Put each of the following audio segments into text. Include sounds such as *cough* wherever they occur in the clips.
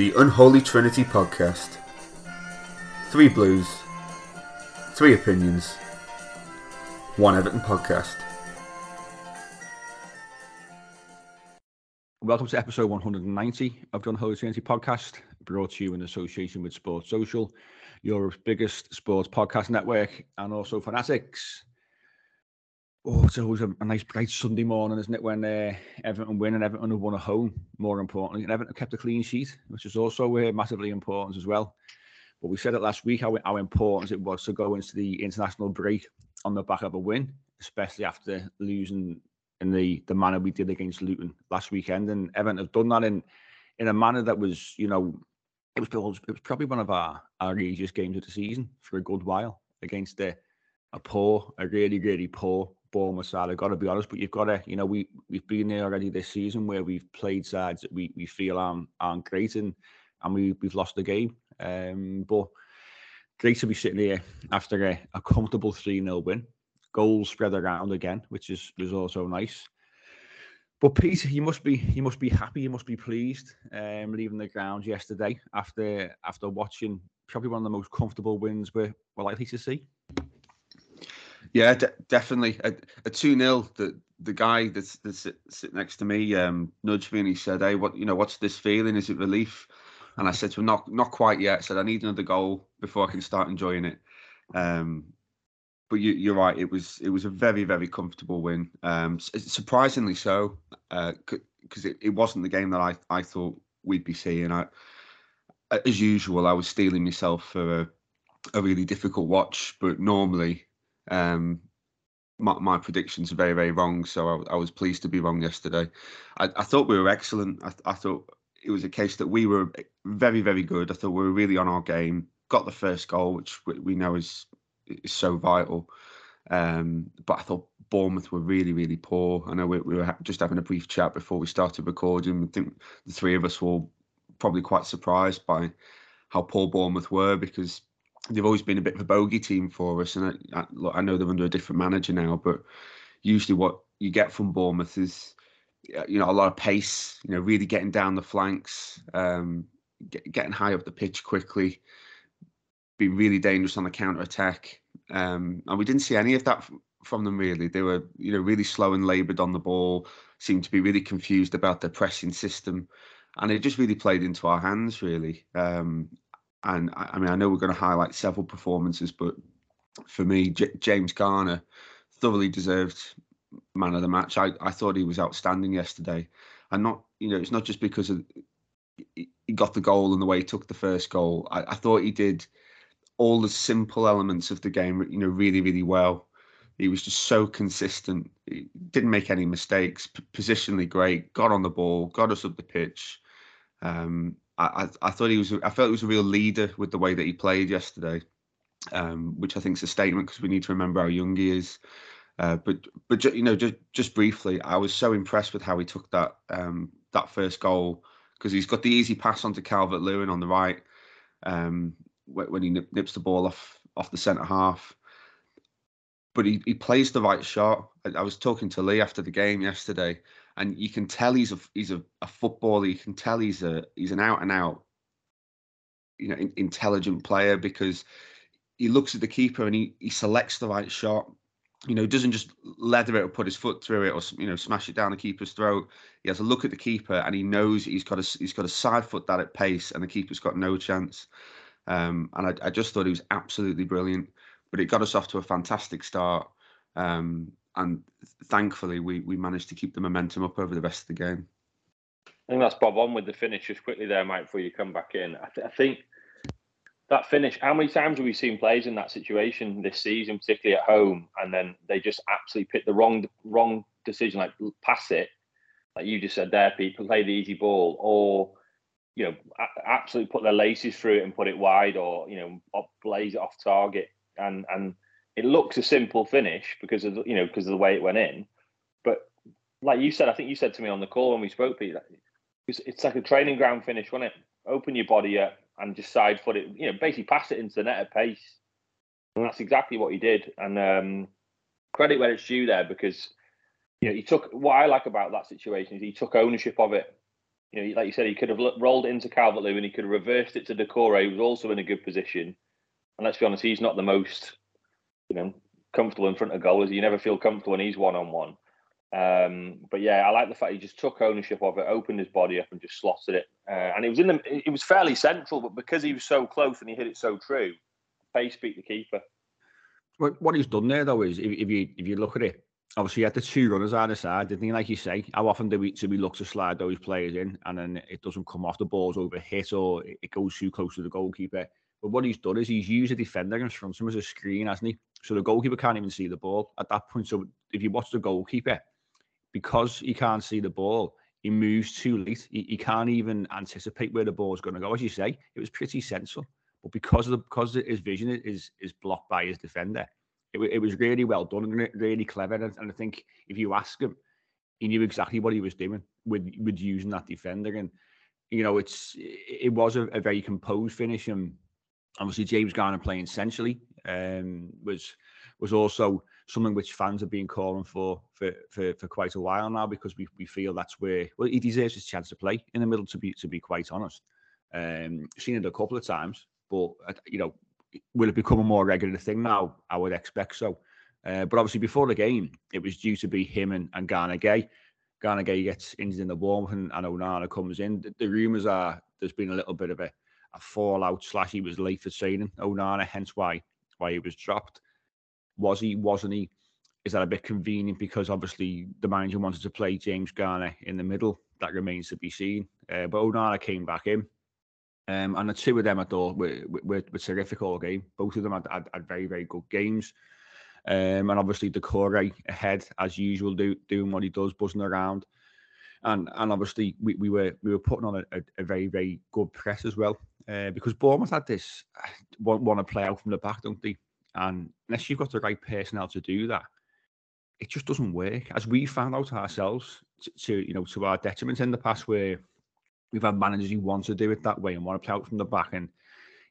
The Unholy Trinity Podcast. Three blues, three opinions, one Everton podcast. Welcome to episode 190 of the Unholy Trinity podcast, brought to you in association with Sports Social, Europe's biggest sports podcast network, and also Fanatics. Oh, it's always a, a nice bright Sunday morning, isn't it, when uh, Everton win and Everton have won at home, more importantly. And Everton kept a clean sheet, which is also uh, massively important as well. But we said it last week how, how important it was to go into the international break on the back of a win, especially after losing in the the manner we did against Luton last weekend. And Everton have done that in in a manner that was, you know, it was it was probably one of our, our easiest games of the season for a good while against a, a poor, a really, really poor Bournemouth side. I've got to be honest, but you've got to, you know, we we've been there already this season where we've played sides that we, we feel aren't, aren't great and and we we've lost the game. Um, but great to be sitting here after a, a comfortable 3 0 win. Goals spread around again, which is was also nice. But Peter, you must be you must be happy, you must be pleased um, leaving the ground yesterday after after watching probably one of the most comfortable wins we're, we're likely to see. Yeah, de- definitely. A, 2 0. The the guy that's, that's sit, sit next to me um, nudged me and he said, Hey, what you know, what's this feeling? Is it relief? And I said to him, Not not quite yet. I said, I need another goal before I can start enjoying it. Um, but you, you're right. It was it was a very very comfortable win. Um, surprisingly so, because it, it wasn't the game that I, I thought we'd be seeing. I, as usual, I was steeling myself for a, a really difficult watch. But normally, um, my, my predictions are very very wrong. So I, I was pleased to be wrong yesterday. I, I thought we were excellent. I, I thought it was a case that we were very very good. I thought we were really on our game. Got the first goal, which we, know is is so vital. Um, but I thought Bournemouth were really, really poor. I know we, we were just having a brief chat before we started recording. I think the three of us were probably quite surprised by how poor Bournemouth were because they've always been a bit of a bogey team for us. And I, I, look, I know they're under a different manager now, but usually what you get from Bournemouth is, uh, you know, a lot of pace. You know, really getting down the flanks, um, get, getting high up the pitch quickly be really dangerous on the counter attack. Um, and we didn't see any of that f- from them really. They were, you know, really slow and laboured on the ball. Seemed to be really confused about their pressing system, and it just really played into our hands really. Um, and I, I mean, I know we're going to highlight several performances, but for me, J- James Garner thoroughly deserved man of the match. I, I thought he was outstanding yesterday, and not, you know, it's not just because of he got the goal and the way he took the first goal. I, I thought he did all the simple elements of the game, you know, really, really well. He was just so consistent. He didn't make any mistakes. P- positionally great. Got on the ball. Got us up the pitch. Um, I, I, thought he was. I felt he was a real leader with the way that he played yesterday, um, which I think is a statement because we need to remember how young he is. Uh, but but you know, just just briefly, I was so impressed with how he took that um, that first goal because he's got the easy pass onto Calvert Lewin on the right um, when he nips the ball off off the centre half. But he, he plays the right shot. I, I, was talking to Lee after the game yesterday, and you can tell he's a he's a, a footballer. You can tell he's a he's an out and out, you know, in, intelligent player because he looks at the keeper and he, he selects the right shot you know, doesn't just leather it or put his foot through it or you know smash it down the keeper's throat. He has a look at the keeper and he knows he's got a he's got a side foot that at pace and the keeper's got no chance. Um, and I, I, just thought he was absolutely brilliant. But it got us off to a fantastic start. Um, and thankfully, we we managed to keep the momentum up over the rest of the game. I think that's Bob on with the finish just quickly there, Mike, before you come back in. I, th- I think that finish. How many times have we seen players in that situation this season, particularly at home, and then they just absolutely pick the wrong wrong decision, like pass it, like you just said there, people play the easy ball, or you know, absolutely put their laces through it and put it wide, or you know, blaze it off target, and and it looks a simple finish because of you know because of the way it went in, but like you said, I think you said to me on the call when we spoke, Pete, it's, it's like a training ground finish, wasn't it? Open your body up and just side foot it, you know, basically pass it into the net at pace. And that's exactly what he did. And um, credit where it's due there because, you know, he took what I like about that situation is he took ownership of it. You know, like you said, he could have rolled into Calvert Lewin, he could have reversed it to Doucouré, who was also in a good position. And let's be honest, he's not the most, you know, comfortable in front of goals. You never feel comfortable when he's one on one. Um, but yeah, I like the fact he just took ownership of it, opened his body up, and just slotted it. Uh, and it was in the, it was fairly central, but because he was so close and he hit it so true, pace beat the keeper. What he's done there though is, if, if you if you look at it, obviously he had the two runners either side, didn't he? Like you say, how often do we do we look to slide those players in, and then it doesn't come off the balls over hit or it goes too close to the goalkeeper. But what he's done is he's used a defender in front him as a screen, hasn't he? So the goalkeeper can't even see the ball at that point. So if you watch the goalkeeper, because he can't see the ball, he moves too late. He, he can't even anticipate where the ball is going to go. As you say, it was pretty sensible, but because of the because his vision is is blocked by his defender, it, it was really well done and really clever. And, and I think if you ask him, he knew exactly what he was doing with with using that defender. And you know, it's it was a, a very composed finish. And obviously, James Garner playing centrally um, was was also something which fans have been calling for for, for, for quite a while now because we, we feel that's where well he deserves his chance to play in the middle to be to be quite honest. Um, seen it a couple of times, but uh, you know, will it become a more regular thing now? I would expect so. Uh, but obviously, before the game, it was due to be him and, and Gana Gueye. Gana Gueye gets injured in the warm and, and Onana comes in. The, the rumours are there's been a little bit of a, a fallout slash he was late for training Onana, hence why why he was dropped. Was he? Wasn't he? Is that a bit convenient because obviously the manager wanted to play James Garner in the middle? That remains to be seen. Uh, but Onana came back in. Um, and the two of them I thought were, were, were terrific all game. Both of them had, had, had very, very good games. Um, and obviously Doucouré ahead as usual, do, doing what he does, buzzing around. And and obviously we, we were we were putting on a, a, a very, very good press as well. Uh, because Bournemouth had this *sighs* want, want to play out from the back, don't they? And unless you've got the right personnel to do that, it just doesn't work. As we found out ourselves to, to, you know to our detriment in the past, where we've had managers who want to do it that way and want to play out from the back, and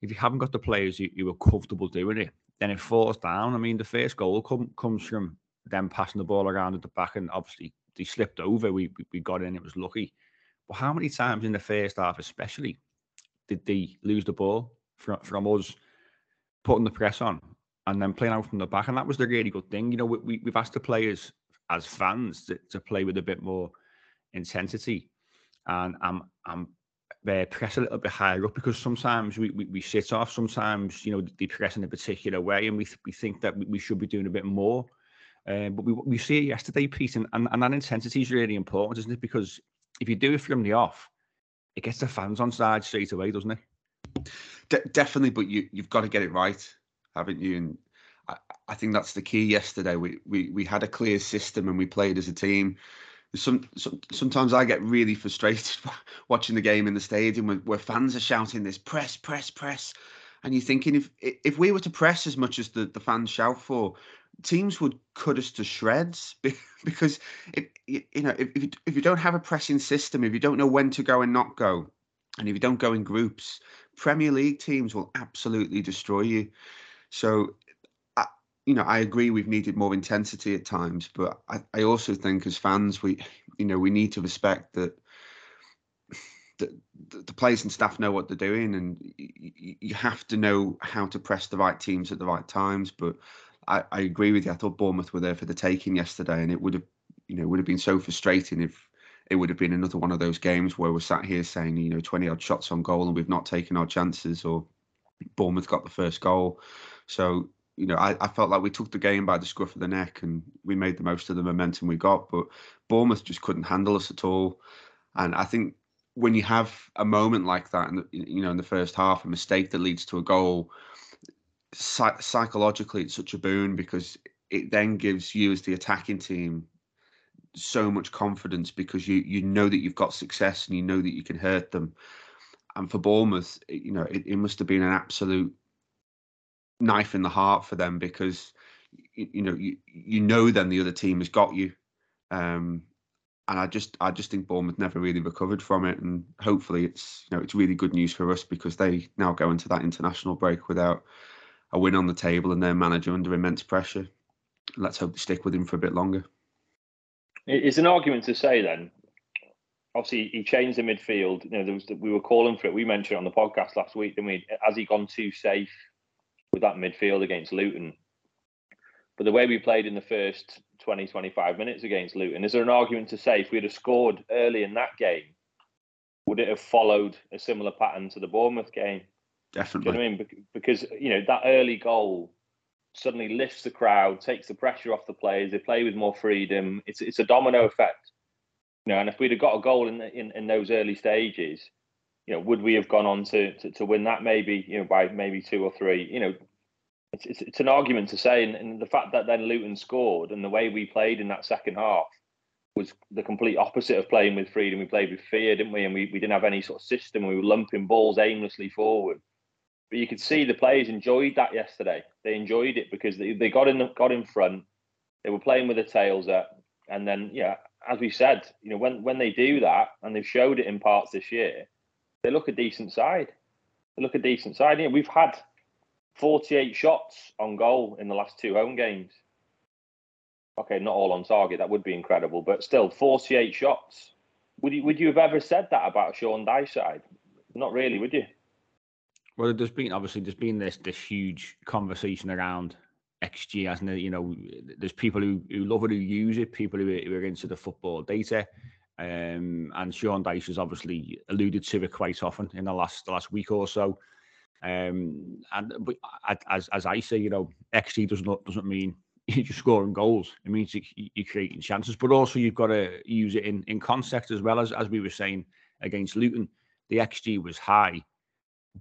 if you haven't got the players who, who are comfortable doing it, then it falls down. I mean, the first goal come, comes from them passing the ball around at the back, and obviously they slipped over. We we got in. It was lucky. But how many times in the first half, especially, did they lose the ball from from us putting the press on and then playing out from the back. And that was the really good thing. You know, we, we've asked the players as fans to, to play with a bit more intensity. And I'm, I'm uh, press a little bit higher up because sometimes we, we, we sit off, sometimes, you know, they press in a particular way and we, we think that we should be doing a bit more. Uh, but we, we see it yesterday, Pete, and, and, and that intensity is really important, isn't it? Because if you do it from the off, it gets the fans on side straight away, doesn't it? De- definitely, but you, you've got to get it right haven't you? And I, I think that's the key. Yesterday, we, we we had a clear system and we played as a team. Some, some sometimes I get really frustrated *laughs* watching the game in the stadium where, where fans are shouting this press, press, press, and you're thinking if if we were to press as much as the, the fans shout for, teams would cut us to shreds *laughs* because if you know if, if you, don't have a pressing system, if you don't know when to go and not go, and if you don't go in groups, Premier League teams will absolutely destroy you. So, I, you know, I agree we've needed more intensity at times, but I, I also think as fans we, you know, we need to respect that. The, the players and staff know what they're doing, and you, you have to know how to press the right teams at the right times. But I, I agree with you. I thought Bournemouth were there for the taking yesterday, and it would have, you know, would have been so frustrating if it would have been another one of those games where we're sat here saying, you know, 20 odd shots on goal and we've not taken our chances, or Bournemouth got the first goal. So, you know, I, I felt like we took the game by the scruff of the neck and we made the most of the momentum we got, but Bournemouth just couldn't handle us at all. And I think when you have a moment like that, and you know, in the first half, a mistake that leads to a goal, psychologically it's such a boon because it then gives you as the attacking team so much confidence because you you know that you've got success and you know that you can hurt them. And for Bournemouth, you know, it, it must have been an absolute knife in the heart for them because you, you know you you know then the other team has got you. Um, and I just I just think Bournemouth never really recovered from it, and hopefully it's you know it's really good news for us because they now go into that international break without a win on the table and their manager under immense pressure. Let's hope they stick with him for a bit longer. It's an argument to say then. Obviously, he changed the midfield. You know, there was we were calling for it. We mentioned on the podcast last week, didn't we? Has he gone too safe with that midfield against Luton? But the way we played in the first 20, 25 minutes against Luton, is there an argument to say if we'd have scored early in that game, would it have followed a similar pattern to the Bournemouth game? Definitely. You know I mean? Because you know that early goal suddenly lifts the crowd, takes the pressure off the players. They play with more freedom. It's it's a domino effect. You know, and if we'd have got a goal in the, in, in those early stages, you know, would we have gone on to, to, to win that maybe you know by maybe two or three? You know, it's it's, it's an argument to say, and, and the fact that then Luton scored and the way we played in that second half was the complete opposite of playing with freedom. We played with fear, didn't we? And we, we didn't have any sort of system. We were lumping balls aimlessly forward. But you could see the players enjoyed that yesterday. They enjoyed it because they, they got in got in front. They were playing with the tails up, and then yeah, as we said, you know when when they do that, and they've showed it in parts this year, they look a decent side. They look a decent side. Know, we've had 48 shots on goal in the last two home games. Okay, not all on target. That would be incredible, but still, 48 shots. Would you would you have ever said that about Sean Dyche? Not really, would you? Well, there's been obviously there's been this this huge conversation around XG, hasn't it? You know, there's people who, who love it, who use it, people who are, who are into the football data. Um, and Sean Dyche has obviously alluded to it quite often in the last the last week or so. Um, and but as as I say, you know, XG does not doesn't mean *laughs* you're scoring goals. It means you, you're creating chances, but also you've got to use it in in context as well as as we were saying against Luton. The XG was high,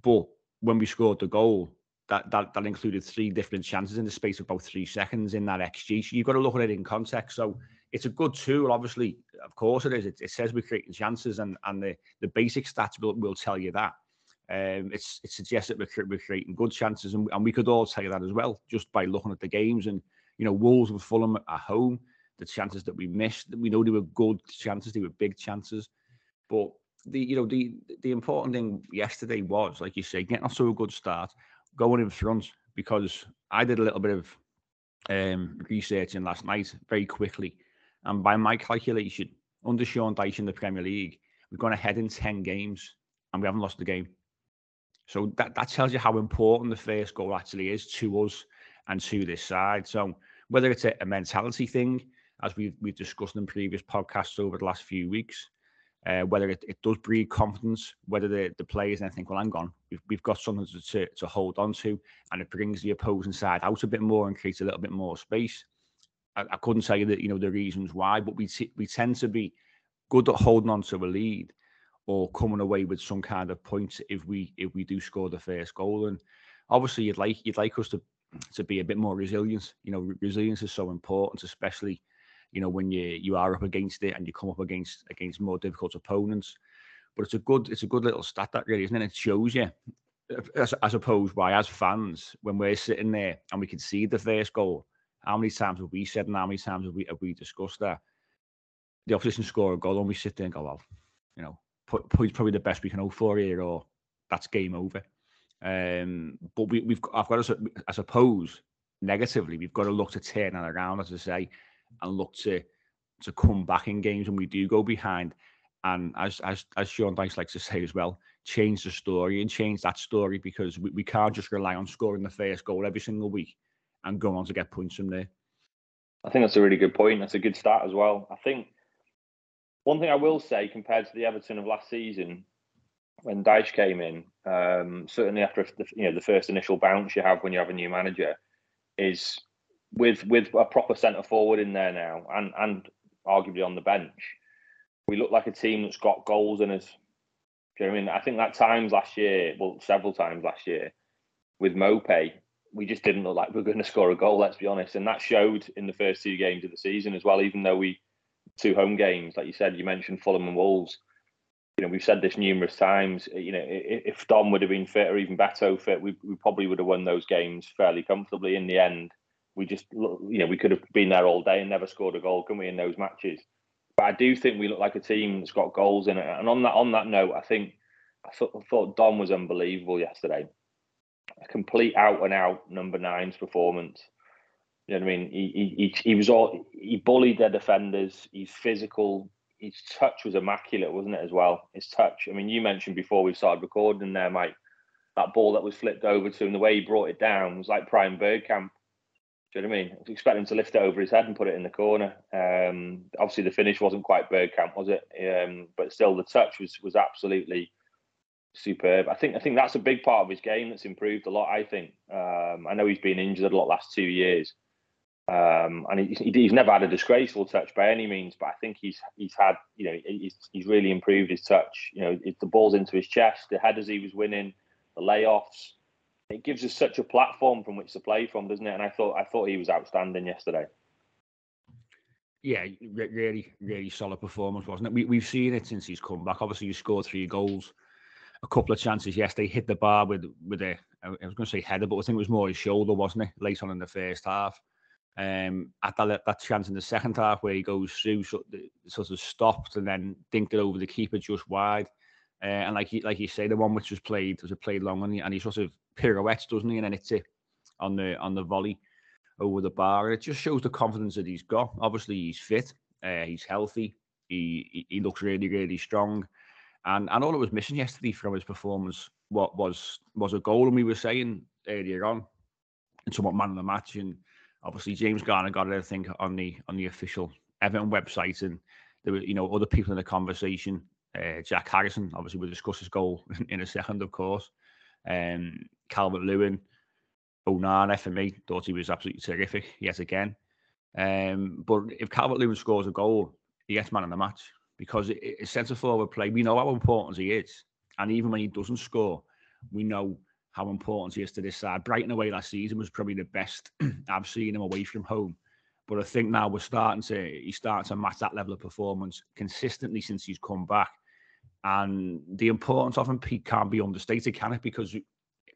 but when we scored the goal, that, that that included three different chances in the space of about three seconds in that XG. So you've got to look at it in context. So it's a good tool, obviously. Of course it is. It, it says we're creating chances, and and the, the basic stats will, will tell you that. Um, it's it suggests that we're, we're creating good chances, and, and we could all tell you that as well just by looking at the games. And you know, Wolves with Fulham at home, the chances that we missed, we know they were good chances, they were big chances, but the you know the the important thing yesterday was, like you say, getting off to a good start, going in front. Because I did a little bit of um, researching last night very quickly, and by my calculation, under Sean Dyche in the Premier League, we've gone ahead in ten games and we haven't lost the game. So that that tells you how important the first goal actually is to us and to this side. So whether it's a, a mentality thing, as we've we've discussed in previous podcasts over the last few weeks, uh, whether it, it does breed confidence, whether the, the players then think, well, hang on, we've, we've got something to, to, to hold on to, and it brings the opposing side out a bit more and creates a little bit more space. I, I couldn't tell you that you know the reasons why, but we t- we tend to be good at holding on to a lead or coming away with some kind of points if we if we do score the first goal. And obviously, you'd like you'd like us to to be a bit more resilient. You know, resilience is so important, especially you know when you you are up against it and you come up against against more difficult opponents. But it's a good it's a good little stat that really isn't it? It shows you, as opposed why as fans when we're sitting there and we can see the first goal how many times have we said and how many times have we have we discussed that the opposition score a goal and we sit there and go, well, you know, put probably the best we can hope for here, or that's game over. Um, but we, we've I've got to, I suppose negatively, we've got to look to turn it around, as I say, and look to to come back in games when we do go behind. And as as as Sean Dyche likes to say as well, change the story and change that story because we, we can't just rely on scoring the first goal every single week and go on to get points from there. I think that's a really good point. That's a good start as well. I think one thing I will say compared to the Everton of last season, when Dyche came in, um, certainly after the, you know the first initial bounce you have when you have a new manager, is with with a proper centre forward in there now, and and arguably on the bench, we look like a team that's got goals in us. Do you know I mean? I think that times last year, well, several times last year, with Maupay, we just didn't look like we are going to score a goal. Let's be honest, and that showed in the first two games of the season as well. Even though we two home games, like you said, you mentioned Fulham and Wolves you know, we've said this numerous times. Uh, you know, if Dom would have been fit or even Beto fit, we, we probably would have won those games fairly comfortably. In the end, we just, you know, we could have been there all day and never scored a goal, can we, in those matches? But I do think we look like a team that's got goals in it. And on that, on that note, I think I thought, I thought Dom was unbelievable yesterday. A complete out and out number nine's performance. You know what I mean? He, he, he was all he bullied their defenders. He's physical his touch was immaculate, wasn't it, as well? His touch. I mean, you mentioned before we started recording there, Mike, that ball that was flipped over to him, the way he brought it down was like prime Bergkamp. Do you know what I mean? I was expecting to lift it over his head and put it in the corner. Um, obviously, the finish wasn't quite Bergkamp, was it? Um, but still, the touch was was absolutely superb. I think I think that's a big part of his game that's improved a lot. I think. Um, I know he's been injured a lot last two years, um, and he, he's never had a disgraceful touch by any means, but I think he's he's had you know he's he's really improved his touch. You know, the ball's into his chest, the headers he was winning, the layoffs. It gives us such a platform from which to play from, doesn't it? And I thought I thought he was outstanding yesterday. Yeah, really, really solid performance, wasn't it? We, we've seen it since he's come back. Obviously, he scored three goals, a couple of chances yesterday, hit the bar with with a I was going to say header, but I think it was more his shoulder, wasn't it? Late on in the first half. Um, at that, that chance in the second half where he goes through, so, sort of stopped and then dinked it over the keeper just wide. Uh, and like you, like you say, the one which was played was a played long and he, and he sort of pirouettes, doesn't he? And then it's it on the on the volley over the bar. It just shows the confidence that he's got. Obviously, he's fit, uh, he's healthy, he, he, he looks really really strong, and and all it was missing yesterday from his performance what was was a goal. And we were saying earlier on, and somewhat man of the match and obviously James Garner got everything on the on the official Everton website, and there were you know other people in the conversation. Uh, Jack Harrison, obviously, we'll discuss his goal *laughs* in a second, of course. Um, Calvert Lewin, Onana for me, thought he was absolutely terrific yet again. Um, but if Calvert Lewin scores a goal, he gets man of the match because it's centre forward play. We know how important he is, and even when he doesn't score, we know how important he is to this side. Brighton away last season was probably the best *clears throat* I've seen him away from home. But I think now we're starting to he's starting to match that level of performance consistently since he's come back. And the importance of him can't be understated, can it? Because you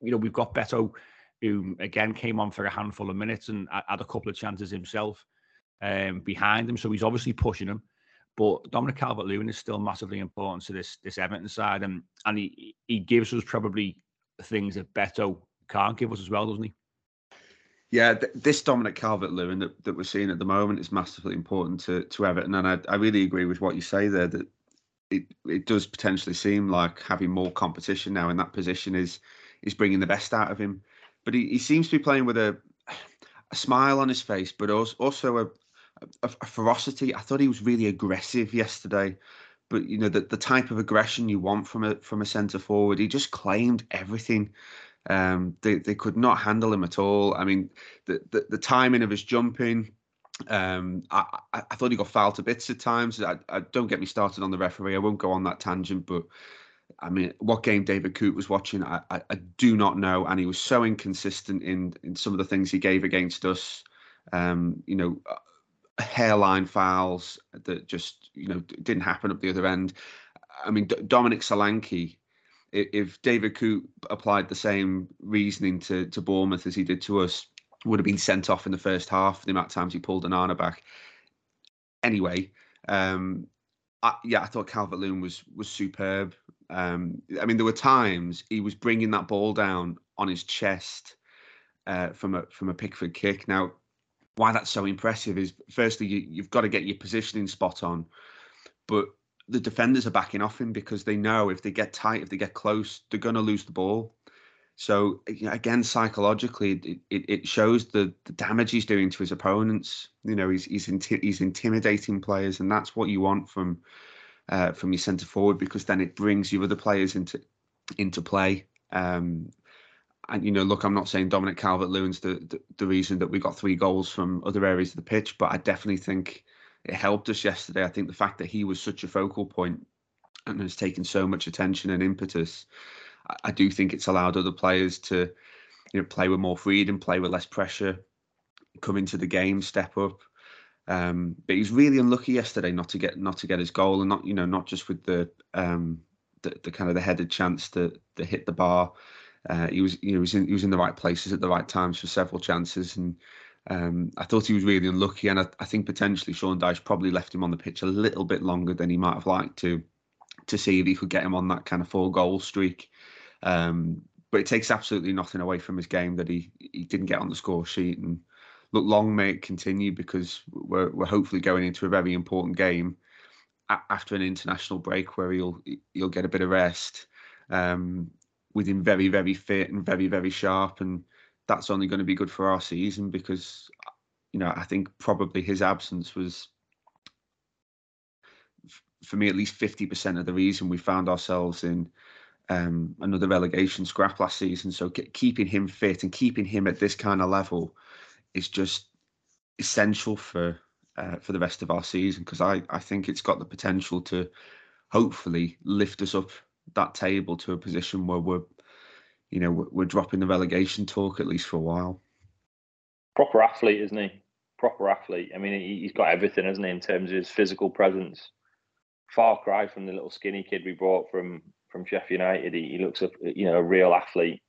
know we've got Beto, who again came on for a handful of minutes and had a couple of chances himself um, behind him. So he's obviously pushing him. But Dominic Calvert-Lewin is still massively important to this this Everton side, and and he he gives us probably things that Beto can't give us as well, doesn't he? Yeah, th- this Dominic Calvert Lewin that, that we're seeing at the moment is massively important to, to Everton. And I, I really agree with what you say there that it, it does potentially seem like having more competition now in that position is is bringing the best out of him. But he, he seems to be playing with a a smile on his face, but also, also a, a, a ferocity. I thought he was really aggressive yesterday but you know the, the type of aggression you want from a from a centre forward. He just claimed everything. Um, they they could not handle him at all. I mean, the the, the timing of his jumping. Um, I, I, thought he got fouled to bits at times. I, I, don't get me started on the referee. I won't go on that tangent, but I mean, what game David Coote was watching, I, I, I, do not know, and he was so inconsistent in in some of the things he gave against us. Um, you know, hairline fouls that just you know didn't happen up the other end. I mean, D- Dominic Solanke, if David Coote applied the same reasoning to to Bournemouth as he did to us, would have been sent off in the first half. The amount of times he pulled Onana back. Anyway, um, I, yeah, I thought Calvert Lewin was was superb. Um, I mean, there were times he was bringing that ball down on his chest uh, from a from a Pickford kick. Now, why that's so impressive is firstly you, you've got to get your positioning spot on, but the defenders are backing off him because they know if they get tight, if they get close, they're going to lose the ball. So again, psychologically, it, it shows the, the damage he's doing to his opponents. You know, he's he's inti- he's intimidating players, and that's what you want from uh, from your centre forward because then it brings your other players into into play. Um, and you know, look, I'm not saying Dominic Calvert-Lewin's the, the, the reason that we got three goals from other areas of the pitch, but I definitely think it helped us yesterday. I think the fact that he was such a focal point and has taken so much attention and impetus, I, do think it's allowed other players to, you know, play with more freedom, play with less pressure, come into the game, step up. Um, but he's really unlucky yesterday not to get not to get his goal, and not you know not just with the um, the, the kind of the headed chance to to hit the bar. Uh, he was, you know, he was in he was in the right places at the right times for several chances, and um, I thought he was really unlucky. And I, I, think potentially Sean Dyche probably left him on the pitch a little bit longer than he might have liked to, to see if he could get him on that kind of four goal streak. Um, but it takes absolutely nothing away from his game that he he didn't get on the score sheet. And look, long may it continue because we're we're hopefully going into a very important game after an international break where he'll he'll get a bit of rest. Um, with him very, very fit and very, very sharp. And that's only going to be good for our season because, you know, I think probably his absence was, for me, at least 50% of the reason we found ourselves in um, another relegation scrap last season. So keeping him fit and keeping him at this kind of level is just essential for uh, for the rest of our season because I, I think it's got the potential to hopefully lift us up that table to a position where we're, you know, we're, we're dropping the relegation talk at least for a while. Proper athlete, isn't he? Proper athlete. I mean, he's got everything, hasn't he, in terms of his physical presence. Far cry from the little skinny kid we brought from from Sheffield United. He, he looks a you know a real athlete.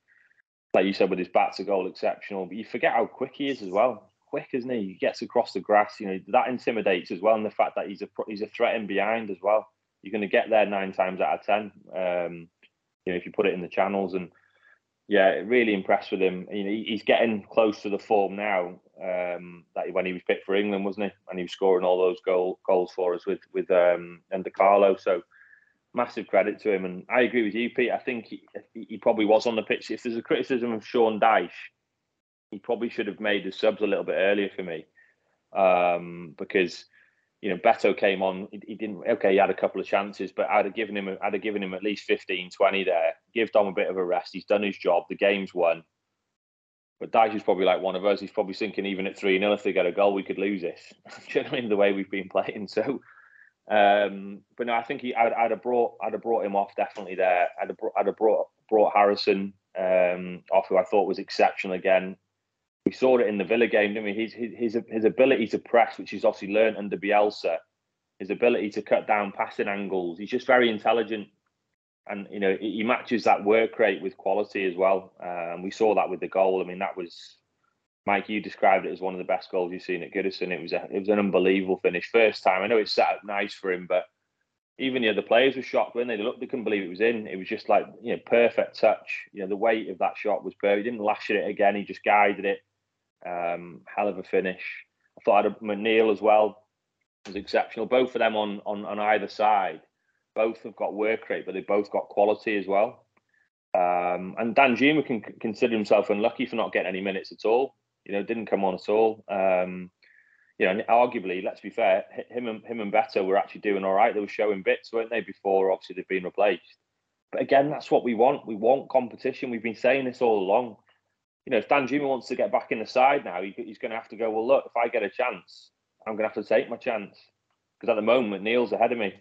Like you said, with his bat to goal, exceptional. But you forget how quick he is as well. Quick, isn't he? He gets across the grass. You know that intimidates as well, and the fact that he's a he's a threat in behind as well you're going to get there nine times out of ten. Um, you know, if you put it in the channels, and yeah, really impressed with him. You know, he's getting close to the form now um, that when he was picked for England, wasn't he? And he was scoring all those goal, goals for us with with um, Carlo. So massive credit to him. And I agree with you, Pete. I think he, he probably was on the pitch. If there's a criticism of Sean Dyche, he probably should have made the subs a little bit earlier for me um, because you know, Beto came on. He, he, didn't. Okay, he had a couple of chances, but I'd have given him. I'd have given him at least 15, 20 there. Give Dom a bit of a rest. He's done his job. The game's won. But Dyche is probably like one of us. He's probably thinking even at three 0 if they get a goal, we could lose this. *laughs* You know I mean? The way we've been playing. So, um, but no, I think he. I'd, I'd, have brought. I'd have brought him off definitely there. I'd have, brought, I'd have brought brought Harrison um, off, who I thought was exceptional again we saw it in the Villa game, didn't we? His, his, his ability to press, which he's obviously learned under Bielsa, his ability to cut down passing angles. He's just very intelligent. And, you know, he matches that work rate with quality as well. Um, we saw that with the goal. I mean, that was, Mike, you described it as one of the best goals you've seen at Goodison. It was a, it was an unbelievable finish. First time. I know it set up nice for him, but even the other players were shocked when they looked, they couldn't believe it was in. It was just like, you know, perfect touch. You know, the weight of that shot was perfect. He didn't lash at it again. He just guided it um, hell of a finish. I thought McNeil as well was exceptional. Both of them on, on on either side, both have got work rate, but they both got quality as well. Um, and Danjuma can consider himself unlucky for not getting any minutes at all. You know, didn't come on at all. Um, you know, and arguably, let's be fair, him and him and Beto were actually doing all right. They were showing bits, weren't they? Before obviously they've been replaced. But again, that's what we want. We want competition. We've been saying this all along you know, if Danjuma wants to get back in the side now, he's going to have to go. Well, look, if I get a chance, I'm going to have to take my chance because at the moment Neil's ahead of me,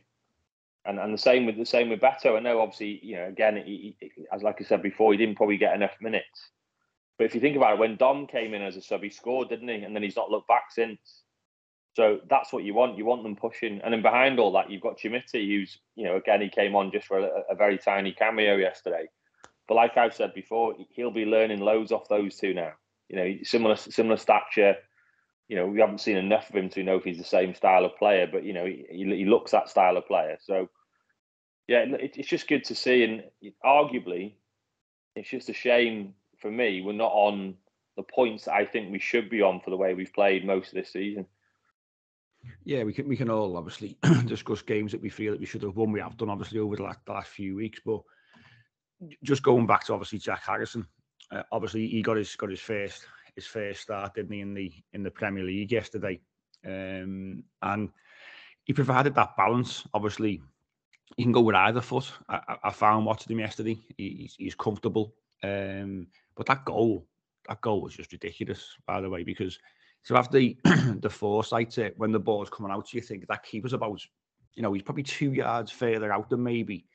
and and the same with the same with Beto. I know, obviously, you know, again, he, he, as like I said before, he didn't probably get enough minutes. But if you think about it, when Dom came in as a sub, he scored, didn't he? And then he's not looked back since. So that's what you want. You want them pushing, and then behind all that, you've got Chermiti, who's you know, again, he came on just for a, a very tiny cameo yesterday but like I've said before, he'll be learning loads off those two now. You know, similar similar stature. You know, we haven't seen enough of him to know if he's the same style of player, but you know, he, he looks that style of player. So, yeah, it, it's just good to see. And arguably, it's just a shame for me we're not on the points I think we should be on for the way we've played most of this season. Yeah, we can we can all obviously *clears throat* discuss games that we feel that we should have won. We have done obviously over the last, the last few weeks, but just going back to obviously Jack Harrison, uh, obviously he got his got his first his first start, didn't he, in the in the Premier League yesterday, um, and he provided that balance. Obviously, he can go with either foot. I, I found watching him yesterday; he, he's, he's comfortable. Um, but that goal, that goal was just ridiculous, by the way, because so after the *clears throat* the foresight to, when the ball's coming out, you think that keeper's about, you know, he's probably two yards further out than maybe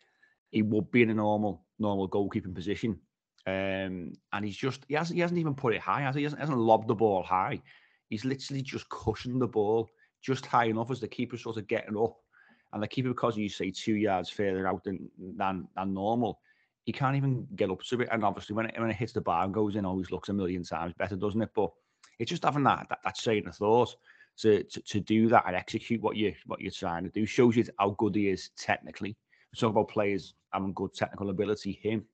he would be in a normal normal goalkeeping position. Um, and he's just he hasn't he hasn't even put it high, has he? He hasn't, hasn't lobbed the ball high. He's literally just cushioned the ball just high enough as the keeper sort of getting up. And the keeper, because you say two yards further out than than, than normal, he can't even get up to it. And obviously, when it, when it hits the bar and goes in, always looks a million times better, doesn't it? But it's just having that that, that saying of thought to, to to do that and execute what you what you're trying to do shows you how good he is technically. We talk about players having good technical ability. Him,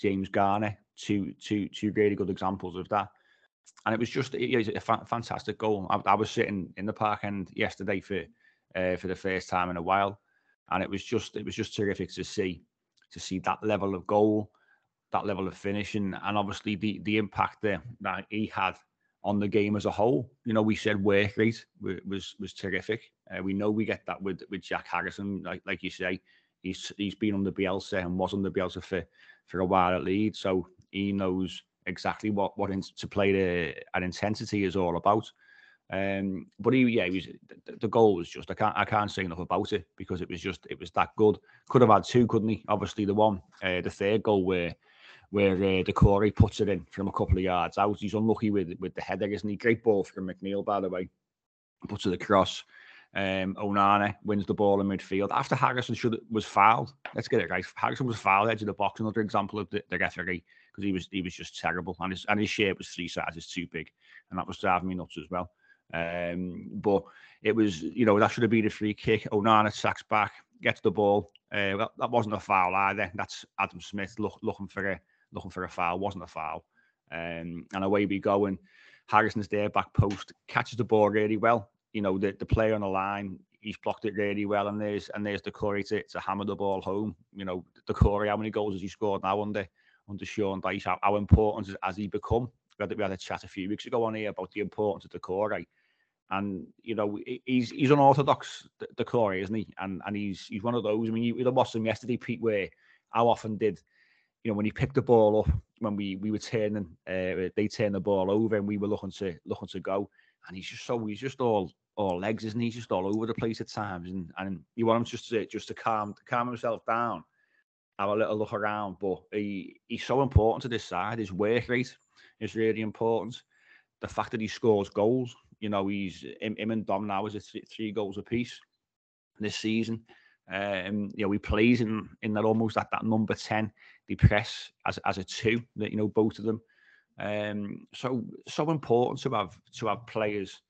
James Garner, two two two really good examples of that. And it was just it was a fa- fantastic goal. I, I, was sitting in the park end yesterday for uh, for the first time in a while, and it was just it was just terrific to see to see that level of goal, that level of finishing, and obviously the the impact there that he had on the game as a whole. You know, we said work rate was was terrific. Uh, we know we get that with with Jack Harrison, like like you say, he's he's been on the Bielsa and was on the Bielsa for for a while at Leeds, so he knows exactly what what in, to play the an intensity is all about. Um, but he, yeah, he was the, goal was just I can't I can't say enough about it because it was just it was that good. Could have had two, couldn't he? Obviously, the one, uh, the third goal where where uh, Doucouré puts it in from a couple of yards out. He's unlucky with with the header, isn't he? Great ball from McNeil, by the way. Puts it across. Um, Onana wins the ball in midfield after Harrison should was fouled. Let's get it right. Harrison was fouled edge of the box. Another example of the, the referee because he was he was just terrible and his and his shape was three sizes too big, and that was driving me nuts as well. Um, but it was you know that should have been a free kick. Onana sacks back, gets the ball. Uh, well, that wasn't a foul either. That's Adam Smith look, looking for a looking for a foul. Wasn't a foul. Um, and away we go. And Harrison's there, back post, catches the ball really well. You know, the, the player on the line, he's blocked it really well. And there's and there's Doucouré to, to hammer the ball home. You know, Doucouré, how many goals has he scored now under under Sean Dyche? How, how important has he become? We had, we had a chat a few weeks ago on here about the importance of Doucouré. And you know he's he's unorthodox, Doucouré, isn't he? And and he's he's one of those. I mean, you, you watched him yesterday, Pete. Where how often did you know, when he picked the ball up, when we we were turning, uh, they turned the ball over, and we were looking to looking to go, and he's just so he's just all all legs, isn't he? He's just all over the place at times, and and you want him just to just to calm to calm himself down, have a little look around. But he he's so important to this side. His work rate is really important. The fact that he scores goals, you know, he's him, him and Dom now is a three, three goals apiece this season. Um, you know, he plays in in that almost at that number ten. They press as as a two. That you know, both of them. Um, so so important to have to have players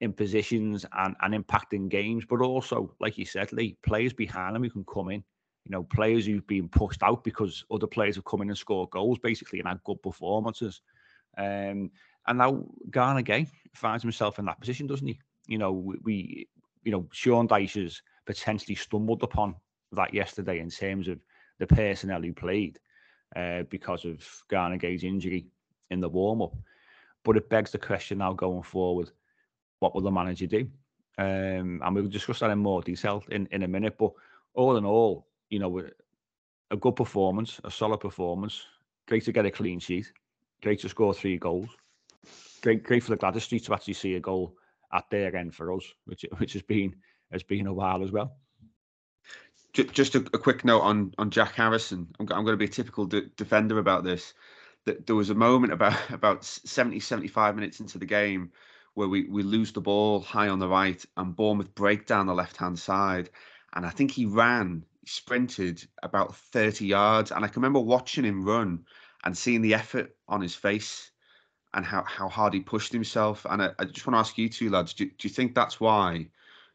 in positions and and impacting games, but also, like you said, Lee, players behind them who can come in. You know, players who've been pushed out because other players have come in and scored goals, basically, and had good performances. Um, and now Gana Gueye finds himself in that position, doesn't he? You know, we, you know, Sean Dyche's potentially stumbled upon that yesterday in terms of the personnel who played uh, because of Gana Gueye's injury in the warm up. But it begs the question now going forward what will the manager do? Um, and we'll discuss that in more detail in, in a minute. But all in all, you know, a good performance, a solid performance. Great to get a clean sheet. Great to score three goals. Great, great for the Gwladys Street to actually see a goal at their end for us, which *laughs* which has been has been a while as well. Just a, a quick note on on Jack Harrison. I'm, I'm going to be a typical de- defender about this. That there was a moment about *laughs* about 70 75 minutes into the game where we we lose the ball high on the right and Bournemouth break down the left hand side, and I think he ran sprinted about 30 yards, and I can remember watching him run and seeing the effort on his face and how, how hard he pushed himself. And I, I just want to ask you two lads, do, do you think that's why,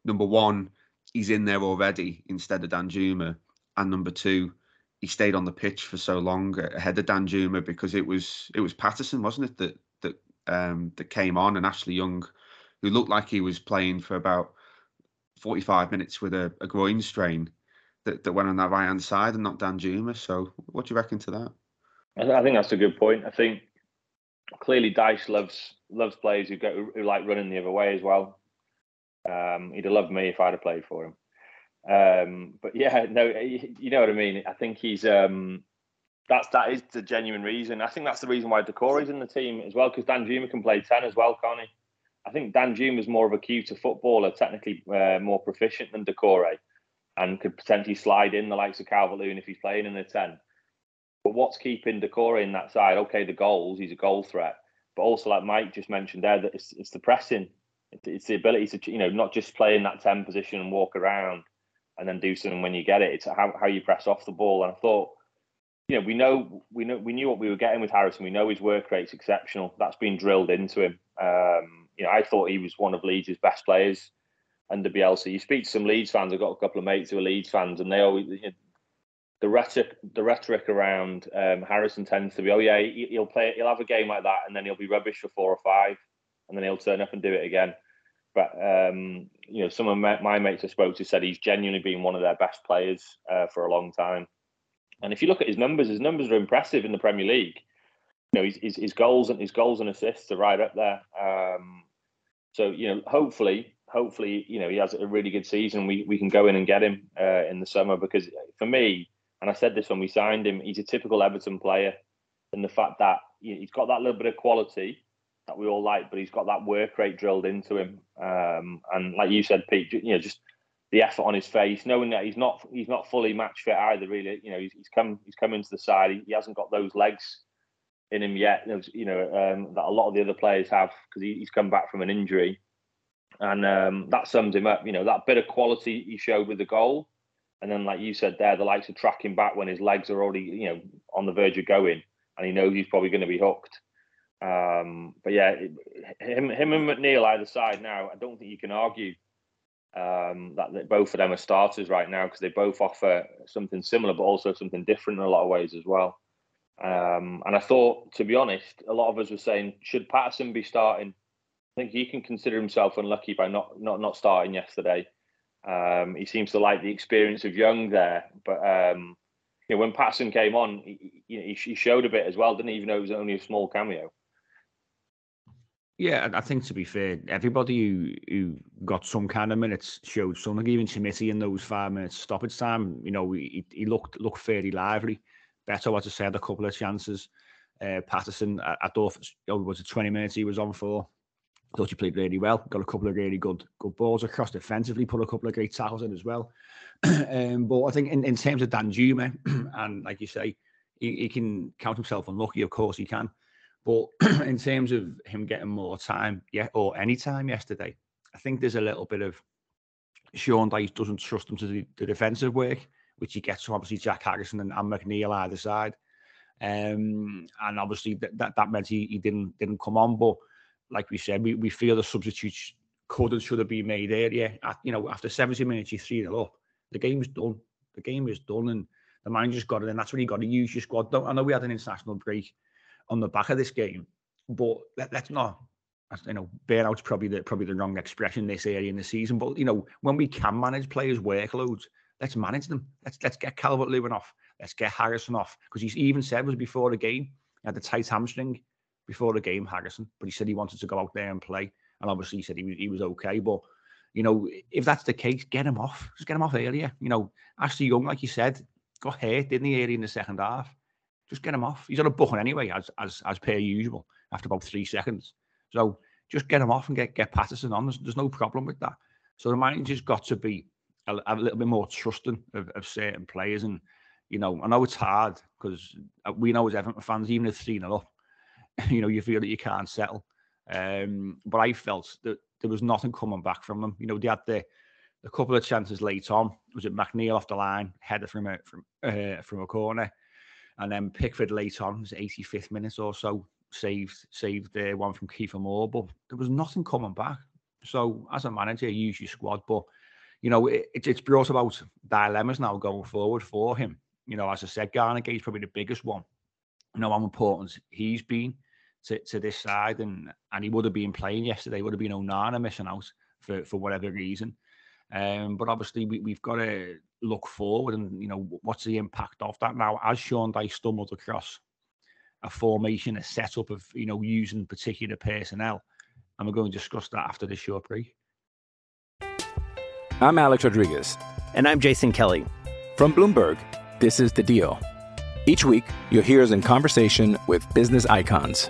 number one, he's in there already instead of Danjuma, and number two, he stayed on the pitch for so long ahead of Danjuma because it was it was Patterson, wasn't it, that that um, that came on and Ashley Young, who looked like he was playing for about 45 minutes with a, a groin strain that, that went on that right hand side and not Danjuma. So what do you reckon to that? I think that's a good point. I think clearly Dyche loves loves players who go who like running the other way as well. Um, he'd have loved me if I'd have played for him. Um, but yeah, *laughs* no, you know what I mean. I think he's um, that's that is the genuine reason. I think that's the reason why Doucouré's in the team as well because Danjuma can play ten as well, can't he? I think Danjuma is more of a cuter footballer, technically uh, more proficient than Doucouré, and could potentially slide in the likes of Calvert-Lewin if he's playing in the ten. But what's keeping Doucouré in that side? Okay, the goals, he's a goal threat, but also like Mike just mentioned there, that it's, it's the pressing, it's, the ability to you know not just play in that ten position and walk around and then do something when you get it. It's how, how you press off the ball. And I thought, you know, we know we know we knew what we were getting with Harrison. We know his work rate's exceptional. That's been drilled into him. Um, you know, I thought he was one of Leeds' best players under Bielsa. You speak to some Leeds fans. I've got a couple of mates who are Leeds fans, and they always you know, the rhetoric the rhetoric around um, Harrison tends to be, oh yeah, he'll play, he'll have a game like that, and then he'll be rubbish for four or five, and then he'll turn up and do it again. But um, you know, some of my, my, mates I spoke to said he's genuinely been one of their best players uh, for a long time. And if you look at his numbers, his numbers are impressive in the Premier League. You know, his, his, his goals and his goals and assists are right up there. Um, so you know, hopefully, hopefully, you know, he has a really good season. We we can go in and get him uh, in the summer because for me, and I said this when we signed him, he's a typical Everton player, and the fact that he's got that little bit of quality that we all like, but he's got that work rate drilled into him. Um, and like you said, Pete, you know, just the effort on his face, knowing that he's not he's not fully match fit either. Really, you know, he's, he's come he's come into the side. He, he hasn't got those legs in him yet. You know, um, that a lot of the other players have because he, he's come back from an injury, and um, that sums him up. You know, that bit of quality he showed with the goal, and then like you said there, the likes of tracking back when his legs are already you know on the verge of going, and he knows he's probably going to be hooked. Um, but yeah, him, him and McNeil either side now. I don't think you can argue um, that, that, both of them are starters right now because they both offer something similar, but also something different in a lot of ways as well. Um, and I thought, to be honest, a lot of us were saying, should Patterson be starting? I think he can consider himself unlucky by not not not starting yesterday. Um, he seems to like the experience of Young there, but um, you know, when Patterson came on, he, he, he showed a bit as well, didn't he? Even though it was only a small cameo. Yeah, I think to be fair, everybody who who got some kind of minutes showed something. Even Chermiti in those five minutes stoppage time, you know, he, he looked looked fairly lively. Beto, as I said, a couple of chances. Uh, Patterson, I, I thought it was it 20 minutes he was on for. Thought he played really well. Got a couple of really good good balls across defensively. Put a couple of great tackles in as well. *clears throat* um, but I think in, in terms of Danjuma, *clears throat* and like you say, he, he can count himself unlucky. Of course he can. But *clears throat* in terms of him getting more time, yeah, or any time yesterday, I think there's a little bit of Sean Dyche doesn't trust him to do the defensive work, which he gets from obviously Jack Harrison and, and McNeil either side. Um, and obviously that, that, that meant he, he didn't didn't come on. But like we said, we, we feel the substitutes could and should have been made earlier. At, you know, after 70 minutes, you 3 0 up. The game is done. The game is done. And the manager's got it. And that's when you got to use your squad. Don't, I know we had an international break on the back of this game. But let, us not, you know, burnout's probably the probably the wrong expression this area in the season. But you know, when we can manage players' workloads, let's manage them. Let's let's get Calvert Lewin off. Let's get Harrison off because he even said was before the game he had the tight hamstring before the game, Harrison. But he said he wanted to go out there and play, and obviously he said he was he was okay. But you know, if that's the case, get him off. Just get him off earlier. You know, Ashley Young, like you said, got hurt, didn't he, early in the second half? just get him off. He's on a booking anyway, as as as per usual, after about three seconds. So just get him off and get get Patterson on. There's, there's no problem with that. So the manager's got to be a, a little bit more trusting of, of certain players. And you know, I know it's hard because uh, we know as Everton fans, even if three up, *laughs* you know, you feel that you can't settle. Um, but I felt that there was nothing coming back from them. You know, they had the a couple of chances late on. Was it McNeil off the line, header from a from uh, from a corner? And then Pickford late on, was 85th minute or so, saved saved uh, one from Kiefer Moore, but there was nothing coming back. So as a manager, you use your squad, but you know it, it's brought about dilemmas now going forward for him. You know, as I said, Gana Gueye's probably the biggest one. You know how important he's been to, to this side, and and he would have been playing yesterday. Would have been Onana missing out for for whatever reason. Um, but obviously, we, we've got to look forward and, you know, what's the impact of that now? As Sean Dyche stumbled across a formation, a setup of, you know, using particular personnel, and we're going to discuss that after this short break. I'm Alex Rodriguez. And I'm Jason Kelly. From Bloomberg, this is The Deal. Each week, you'll hear us in conversation with business icons.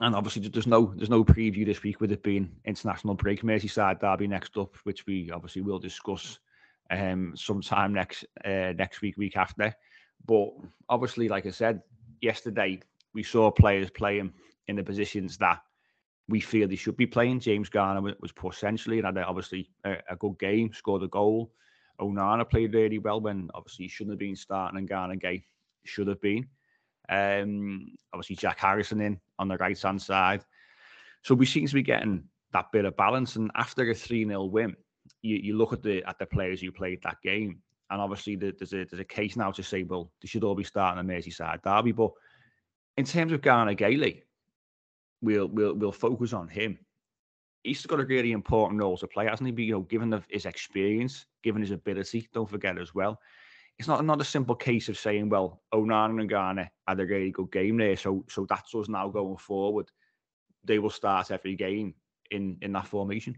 And obviously, there's no there's no preview this week with it being international break. Merseyside derby next up, which we obviously will discuss um, sometime next uh, next week, week after. But obviously, like I said yesterday, we saw players playing in the positions that we feel they should be playing. James Garner was poor centrally and had obviously a, a, good game, scored a goal. Onana played really well when obviously he shouldn't have been starting and Gana Gueye should have been. Um, obviously Jack Harrison in on the right hand side. So we seem to be getting that bit of balance. And after a 3 0 win, you, you look at the at the players who played that game, and obviously the, there's a there's a case now to say, well, they should all be starting a Merseyside derby. But in terms of Gana Gueye, we'll we'll we'll focus on him. He's got a really important role to play, hasn't he? But, You know, given the, his experience, given his ability. Don't forget as well. It's not not a simple case of saying, well, Onana and Garner had a really good game there, so so that's us now going forward. They will start every game in in that formation.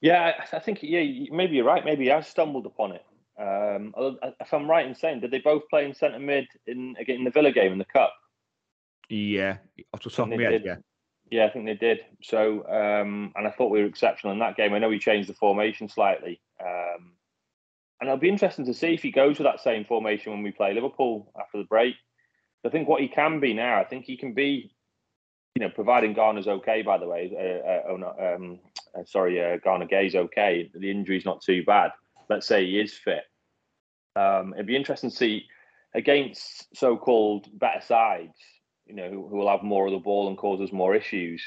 Yeah, I think yeah, maybe you're right. Maybe I stumbled upon it. Um, if I'm right in saying, did they both play in centre mid in again in the Villa game in the cup? Yeah, off the top of my head, yeah. Yeah, I think they did. So, um, and I thought we were exceptional in that game. I know we changed the formation slightly, um, and it'll be interesting to see if he goes with that same formation when we play Liverpool after the break. I think what he can be now, I think he can be you know, providing Garner's okay, by the way, uh, uh, oh, um, uh, sorry, uh, Gana Gueye's okay, the injury's not too bad. Let's say he is fit. Um, it'd be interesting to see against so-called better sides, you know, who, who, will have more of the ball and cause us more issues.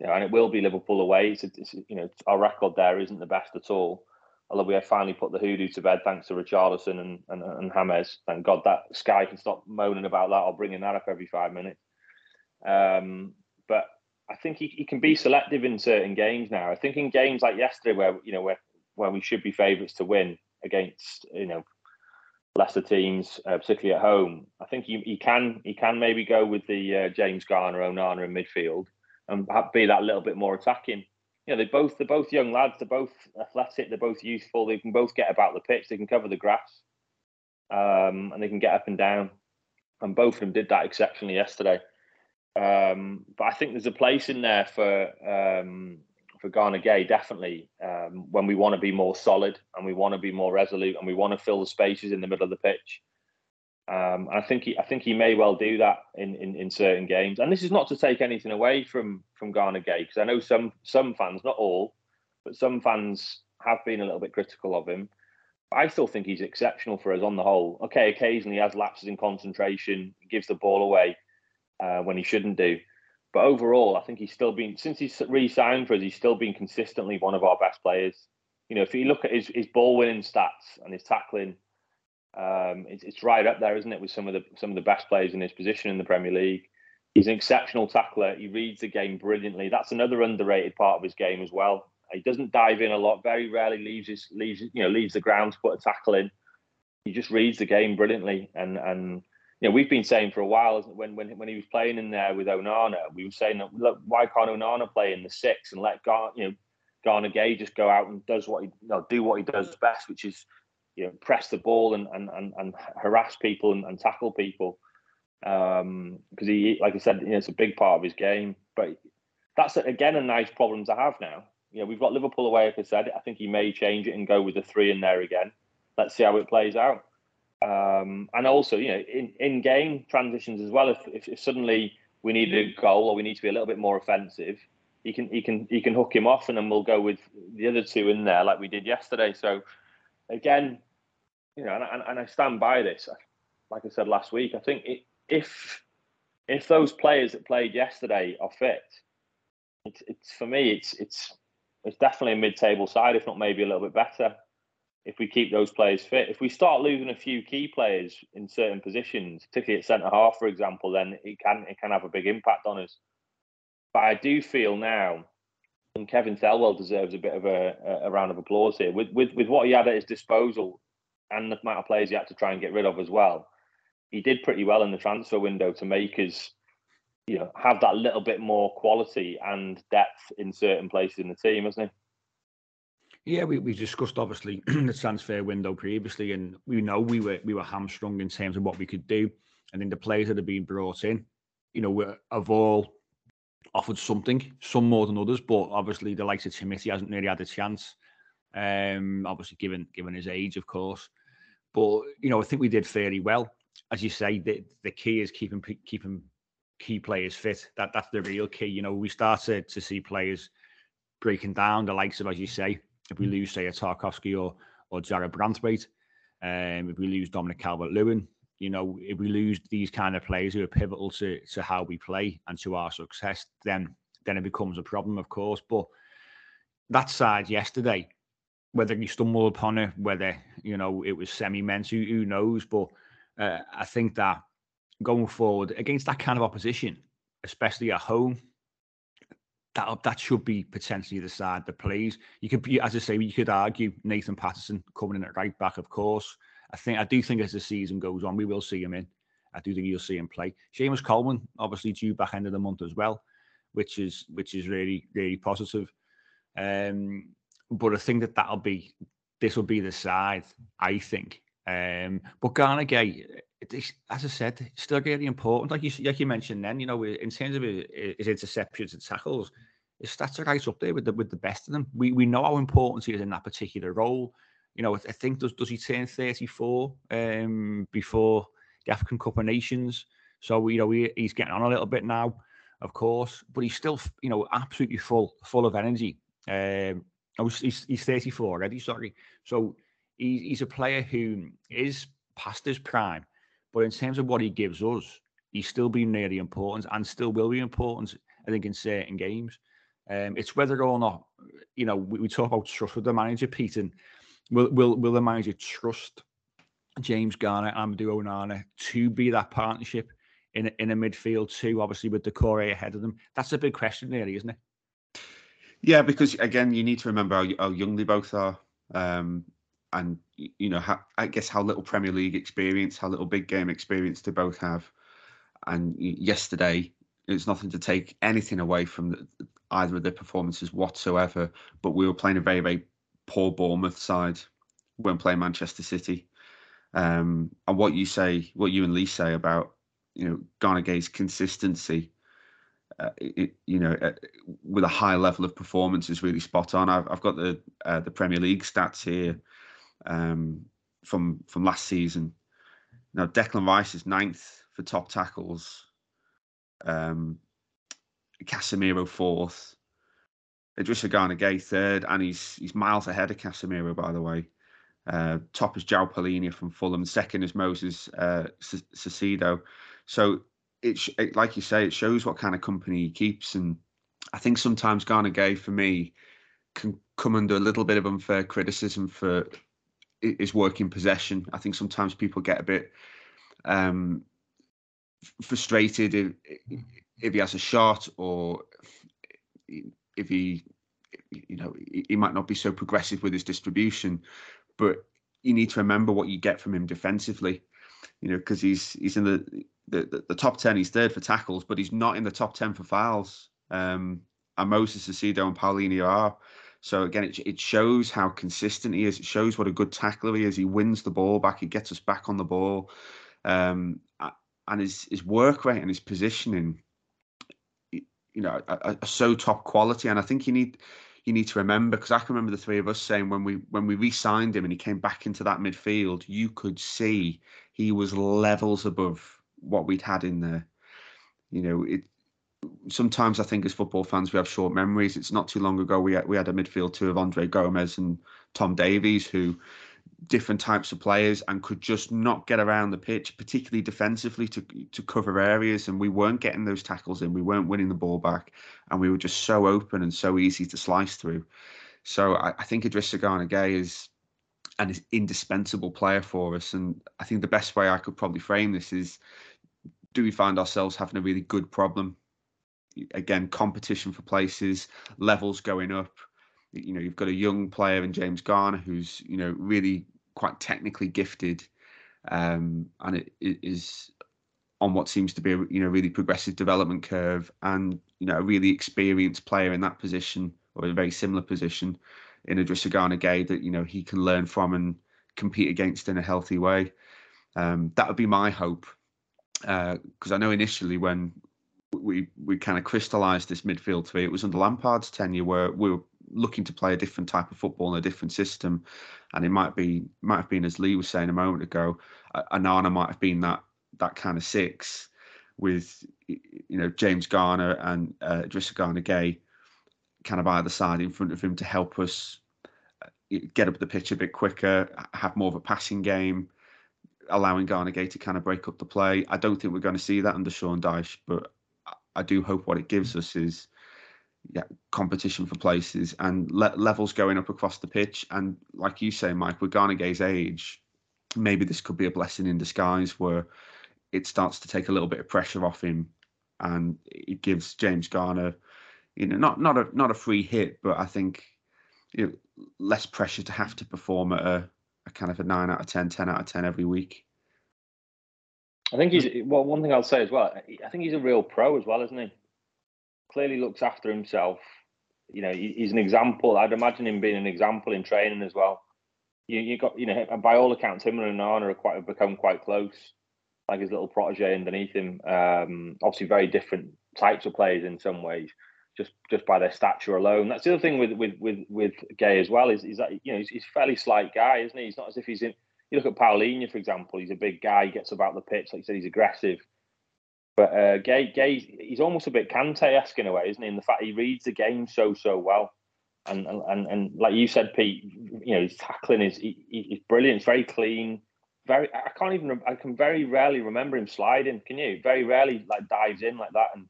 You know, and it will be Liverpool away. It's, it's, you know, our record there isn't the best at all. Although we have finally put the hoodoo to bed thanks to Richarlison and, and, and James. Thank God that Sky can stop moaning about that or bringing that up every five minutes. Um, but I think he, he can be selective in certain games now. I think in games like yesterday, where you know where where we should be favourites to win against you know lesser teams, uh, particularly at home, I think he, he can he can maybe go with the uh, James Garner, Onana in midfield, and be that little bit more attacking. You know, they both they're both young lads. They're both athletic. They're both youthful. They can both get about the pitch. They can cover the grass, um, and they can get up and down. And both of them did that exceptionally yesterday. Um, but I think there's a place in there for um, for Gana Gueye definitely um, when we want to be more solid and we want to be more resolute and we want to fill the spaces in the middle of the pitch. Um, I think he, I think he may well do that in, in, in certain games. And this is not to take anything away from from Gana Gueye because I know some some fans, not all, but some fans have been a little bit critical of him. I still think he's exceptional for us on the whole. Okay, occasionally he has lapses in concentration, gives the ball away uh, when he shouldn't do. But overall, I think he's still been since he's re-signed for us. He's still been consistently one of our best players. You know, if you look at his, his ball winning stats and his tackling, um, it's, it's right up there, isn't it, with some of the some of the best players in his position in the Premier League. He's an exceptional tackler. He reads the game brilliantly. That's another underrated part of his game as well. He doesn't dive in a lot. Very rarely leaves his leaves you know leaves the ground to put a tackle in. He just reads the game brilliantly, and and you know, we've been saying for a while when when when he was playing in there with Onana, we were saying that look, why can't Onana play in the six and let Gar, you know, Gana Gueye just go out and does what he you know, do what he does best, which is you know press the ball and and and, and harass people and, and tackle people. Um, because he, like I said, you know, it's a big part of his game. But that's again a nice problem to have now. You know, we've got Liverpool away, like I said. I think he may change it and go with the three in there again. Let's see how it plays out. Um, and also, you know, in, in game transitions as well. If, if, if suddenly we need a goal or we need to be a little bit more offensive, he can he can he can hook him off, and then we'll go with the other two in there like we did yesterday. So again, you know, and, and I stand by this. Like I said last week, I think it, if if those players that played yesterday are fit, it's, it's for me, it's it's it's definitely a mid-table side, if not maybe a little bit better. If we keep those players fit, if we start losing a few key players in certain positions, particularly at centre half, for example, then it can it can have a big impact on us. But I do feel now, and Kevin Thelwell deserves a bit of a, a round of applause here with, with with what he had at his disposal and the amount of players he had to try and get rid of as well. He did pretty well in the transfer window to make us, you know, have that little bit more quality and depth in certain places in the team, hasn't he? Yeah, we, we discussed obviously *clears throat* the transfer window previously, and we know we were we were hamstrung in terms of what we could do. I think the players that have been brought in, you know, were, have all offered something, some more than others, but obviously the likes of Timothy hasn't really had a chance. Um, obviously given given his age, of course. But you know, I think we did fairly well. As you say, the, the key is keeping keeping key players fit. That that's the real key. You know, we started to see players breaking down the likes of, as you say, if we lose, say, a Tarkowski or or Jarrad Branthwaite, um, if we lose Dominic Calvert Lewin, you know, if we lose these kind of players who are pivotal to to how we play and to our success, then then it becomes a problem, of course. But that side yesterday, whether he stumbled upon it, whether you know it was semi-meant, who, who knows? But uh, I think that going forward against that kind of opposition, especially at home, that that should be potentially the side that plays. You could, as I say, you could argue Nathan Patterson coming in at right back, of course. I think I do think as the season goes on, we will see him in. I do think you'll see him play. Seamus Coleman, obviously due back end of the month as well, which is which is really really positive. Um, but I think that that'll be this will be the side I think. Um, but Gana Gueye, as I said, still really important. Like you like you mentioned, then you know, in terms of his, his interceptions and tackles, his stats are right up there with the with the best of them. We we know how important he is in that particular role you know, I think does does he turn 34 um, before the African Cup of Nations? So you know, he, he's getting on a little bit now, of course, but he's still you know absolutely full full of energy. Um, oh, he's, he's 34 already, sorry. So he's he's a player who is past his prime, but in terms of what he gives us, he's still been really important and still will be important. I think in certain games. Um, it's whether or not, you know, we, we talk about trust with the manager, Pete, and Will will will the manager trust James Garner, Amadou Onana to be that partnership in in a midfield too? Obviously, with Doucouré ahead of them, that's a big question, really, isn't it? Yeah, because again, you need to remember how, how young they both are, um, and you know, how, I guess how little Premier League experience, how little big game experience they both have. And yesterday, it's nothing to take anything away from the, either of their performances whatsoever. But we were playing a very, very poor Bournemouth side when playing Manchester City. Um, and what you say, what you and Lee say about you know Gueye's consistency, uh, it, you know, uh, with a high level of performance is really spot on. I've, I've got the uh, the Premier League stats here um, from from last season. Now Declan Rice is ninth for top tackles. Um, Casemiro fourth, Idrissa Gana Gueye third, and he's he's miles ahead of Casemiro, by the way. Uh, top is João Palhinha from Fulham. Second is Moses uh, Caicedo. So it, it, like you say, it shows what kind of company he keeps, and I think sometimes Gana Gueye, for me can come under a little bit of unfair criticism for his work in possession. I think sometimes people get a bit um, frustrated if, if he has a shot or if he, you know, he might not be so progressive with his distribution, but you need to remember what you get from him defensively. You know, because he's he's in the, the the top ten. He's third for tackles, but he's not in the top ten for fouls. Um, and Moses Caicedo and Palhinha are. So again, it, it shows how consistent he is. It shows what a good tackler he is. He wins the ball back. He gets us back on the ball, um, and his his work rate and his positioning you know, are, are so top quality. And I think you need you need to remember because I can remember the three of us saying when we when we re-signed him and he came back into that midfield, you could see he was levels above what we'd had in there. You know, it sometimes I think as football fans we have short memories. It's not too long ago we had, we had a midfield two of Andre Gomes and Tom Davies who different types of players and could just not get around the pitch, particularly defensively to to cover areas. And we weren't getting those tackles in. We weren't winning the ball back, and we were just so open and so easy to slice through. So I, I think Idrissa Gana Gueye is an indispensable player for us. And I think the best way I could probably frame this is: Do we find ourselves having a really good problem? Again, competition for places, levels going up you know you've got a young player in James Garner who's you know really quite technically gifted, um, and it, it is on what seems to be a you know really progressive development curve, and you know a really experienced player in that position or a very similar position in Idrissa Gana Gueye that you know he can learn from and compete against in a healthy way. Um, that would be my hope because uh, I know initially when we we kind of crystallised this midfield three, it was under Lampard's tenure where we were looking to play a different type of football in a different system, and it might be might have been as Lee was saying a moment ago, Onana might have been that that kind of six with you know James Garner and uh, Idrissa Gana Gueye kind of either side in front of him to help us uh, get up the pitch a bit quicker, have more of a passing game, allowing Gueye to kind of break up the play. I don't think we're going to see that under Sean Dyche, but I do hope what it gives us is yeah, competition for places and le- levels going up across the pitch. And like you say, Mike, with Gana Gueye's age, maybe this could be a blessing in disguise where it starts to take a little bit of pressure off him and it gives James Garner, you know, not not a not a free hit, but I think you know, less pressure to have to perform at a, a kind of a nine out of 10, 10 out of 10 every week. I think he's well. One thing I'll say as well, I think he's a real pro as well, isn't he? clearly looks after himself. You know, he's an example. I'd imagine him being an example in training as well. You, you got, you know, by all accounts, him and Onana are quite have become quite close. Like his little protege underneath him. Um, obviously, very different types of players in some ways, just just by their stature alone. That's the other thing with with with with Gueye as well is is that you know he's, he's a fairly slight guy, isn't he? He's not as if he's in. You look at Palhinha, for example. He's a big guy. He gets about the pitch, like you said. He's aggressive but uh, Gueye, he's almost a bit Kante-esque in a way, isn't he? In the fact he reads the game so so well, and and and like you said, Pete, you know, his tackling is he, he's brilliant. It's very clean. Very, I can't even. I can very rarely remember him sliding. Can you? Very rarely, like dives in like that. And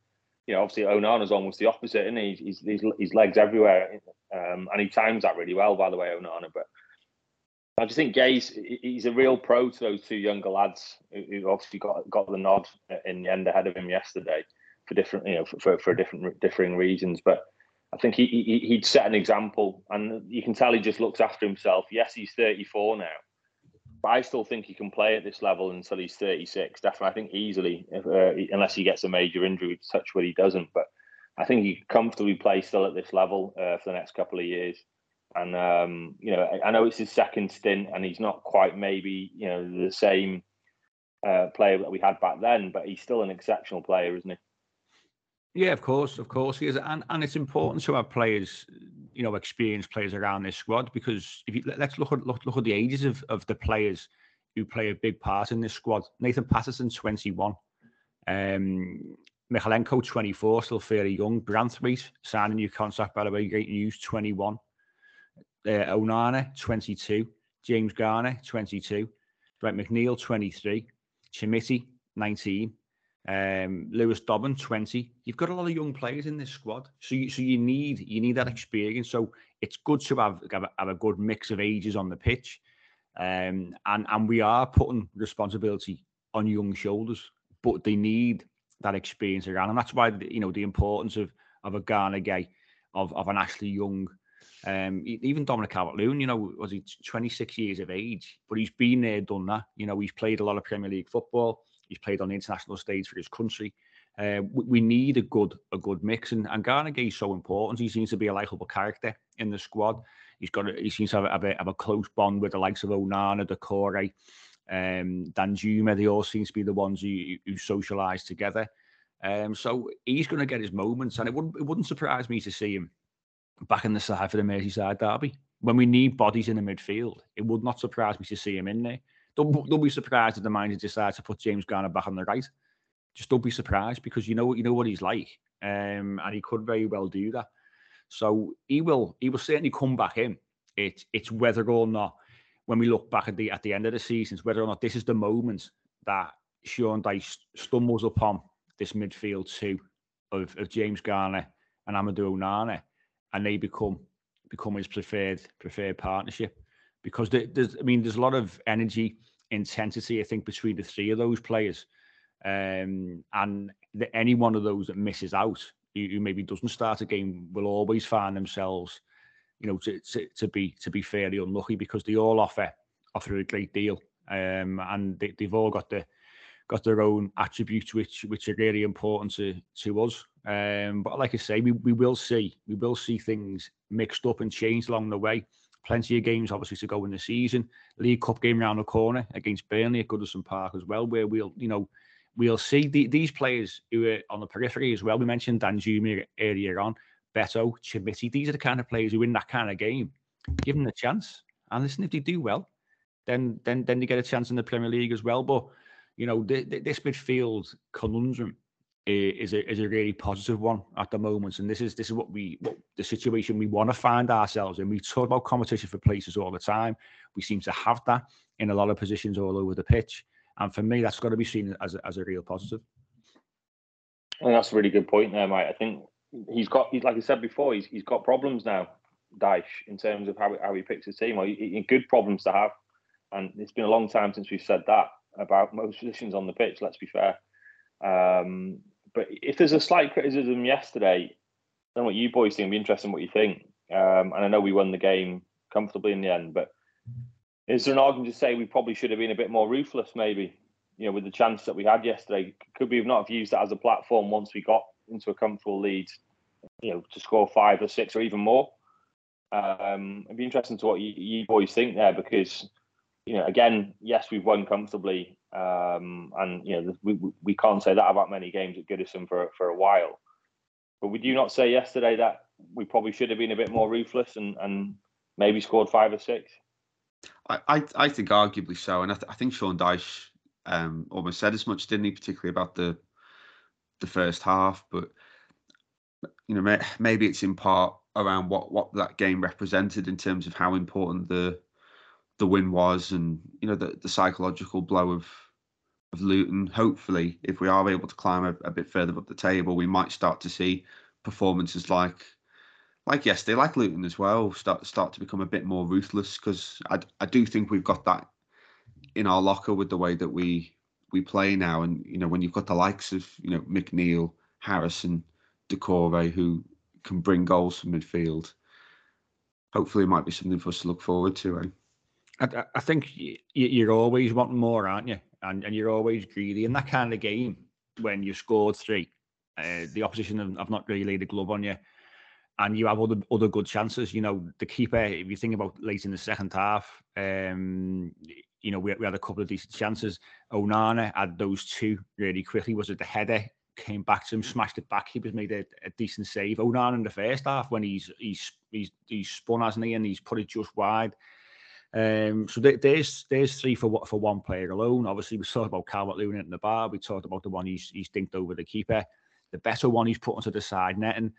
you know, obviously Onana's almost the opposite, and he? he's, he's his legs everywhere, um, and he times that really well. By the way, Onana, but I just think Gueye's he's a real pro to those two younger lads who obviously got got the nod in the end ahead of him yesterday for different you know for for, different differing reasons. But I think he, he he'd set an example, and you can tell he just looks after himself. Yes, he's 34 now, I still think he can play at this level until he's 36. Definitely, I think easily, if, uh, unless he gets a major injury, touch what he doesn't. But I think he comfortably play still at this level uh, for the next couple of years. And um, you know, I know it's his second stint, and he's not quite maybe you know the same uh, player that we had back then, but he's still an exceptional player, isn't he? Yeah, of course, of course he is, and and it's important to have players, you know, experienced players around this squad because if you let's look at look, look at the ages of, of the players who play a big part in this squad. Nathan Patterson, twenty one, um, Mykolenko, twenty four, still fairly young. Branthwaite signing new contract by the way, great news, twenty one uh, Onana, 22, James Garner, 22, Brent McNeil, 23, Chermiti, 19, um, Lewis Dobbin, 20. You've got a lot of young players in this squad, so you, so you need you need that experience. So it's good to have have a, have a good mix of ages on the pitch, um, and and we are putting responsibility on young shoulders, but they need that experience around, and that's why you know the importance of of a Gana Gueye, of of an Ashley Young, um, even Dominic Calvert-Lewin, you know, was he 26 years of age, but he's been there, done that. You know, he's played a lot of Premier League football. He's played on the international stage for his country. Uh, we, we, need a good a good mix, and, and Gana Gueye is so important. He seems to be a likable character in the squad. He's got a, he seems to have, have, a, have a close bond with the likes of Onana, Doucouré, um, Danjuma. They all seem to be the ones who, who socialise together. Um, so he's going to get his moments, and it wouldn't it wouldn't surprise me to see him back in the side for the Merseyside derby when we need bodies in the midfield. It would not surprise me to see him in there. Don't, don't be surprised if the manager decides to put James Garner back on the right. Just don't be surprised because you know you know what he's like, um, and he could very well do that. So he will he will certainly come back in. It's it's whether or not when we look back at the at the end of the season, whether or not this is the moment that Sean Dyche stumbles upon this midfield two of, of James Garner and Amadou Onana, and they become become his preferred preferred partnership. Because there's, I mean, there's a lot of energy, intensity, I think, between the three of those players, um, and the, any one of those that misses out, who, maybe doesn't start a game, will always find themselves you know, to, to, to be to be fairly unlucky because they all offer offer a great deal, um, and they, they've all got the got their own attributes which which are really important to to us. Um, but like I say, we, we will see we will see things mixed up and changed along the way. Plenty of games obviously to go in the season. League Cup game around the corner against Burnley at Goodison Park as well, where we'll you know we'll see the, these players who are on the periphery as well. We mentioned Dan Danjuma earlier on. Beto, Chermiti, these are the kind of players who win that kind of game. Give them a chance. And listen, if they do well, then then then they get a chance in the Premier League as well. But you know, the, the, this midfield conundrum is a is a really positive one at the moment, and this is this is what we what the situation we want to find ourselves in. We talk about competition for places all the time. We seem to have that in a lot of positions all over the pitch, and for me, that's got to be seen as a, as a real positive. And that's a really good point there, mate. I think he's got, he's, like I said before, he's, he's got problems now, Dyche, in terms of how, how he picks his team. Well, he, he, good problems to have. And it's been a long time since we've said that about most positions on the pitch, let's be fair. Um, but if there's a slight criticism yesterday, know what you boys think, It'd be interesting what you think. Um, and I know we won the game comfortably in the end, but is there an argument to say we probably should have been a bit more ruthless, maybe? You know, with the chance that we had yesterday, could we have not have used that as a platform once we got into a comfortable lead, you know, to score five or six or even more. Um, it'd be interesting to what you, you boys think there because, you know, again, yes, we've won comfortably, um, and you know we we can't say that about many games at Goodison for for a while. But would you not say yesterday that we probably should have been a bit more ruthless and and maybe scored five or six? I I, I think arguably so, and I, th- I think Sean Dyche um, almost said as much, didn't he? Particularly about the the first half, but you know maybe it's in part around what what that game represented in terms of how important the the win was, and you know the the psychological blow of of Luton. Hopefully, if we are able to climb a, a bit further up the table, we might start to see performances like like yesterday, like Luton as well, start start to become a bit more ruthless because I I do think we've got that in our locker with the way that we we play now. And you know, when you've got the likes of you know McNeil, Harrison, Doucouré, who can bring goals from midfield, hopefully it might be something for us to look forward to. Eh? I, I think you're always wanting more, aren't you? And and you're always greedy in that kind of game when you scored three. Uh, the opposition have, have, not really laid a glove on you, and you have other other good chances. You know, the keeper. If you think about late in the second half, um, you know, we, we had a couple of decent chances. Onana had those two really quickly. Was it the header? Came back to him, smashed it back. He was made a, a decent save. Onana in the first half when he's he's he's he's spun hasn't he, and he's put it just wide. Um, so there's there's three for for one player alone. Obviously, we talked about Calvert Lewin in the bar. We talked about the one he's he's dinked over the keeper. The better one he's put onto the side netting.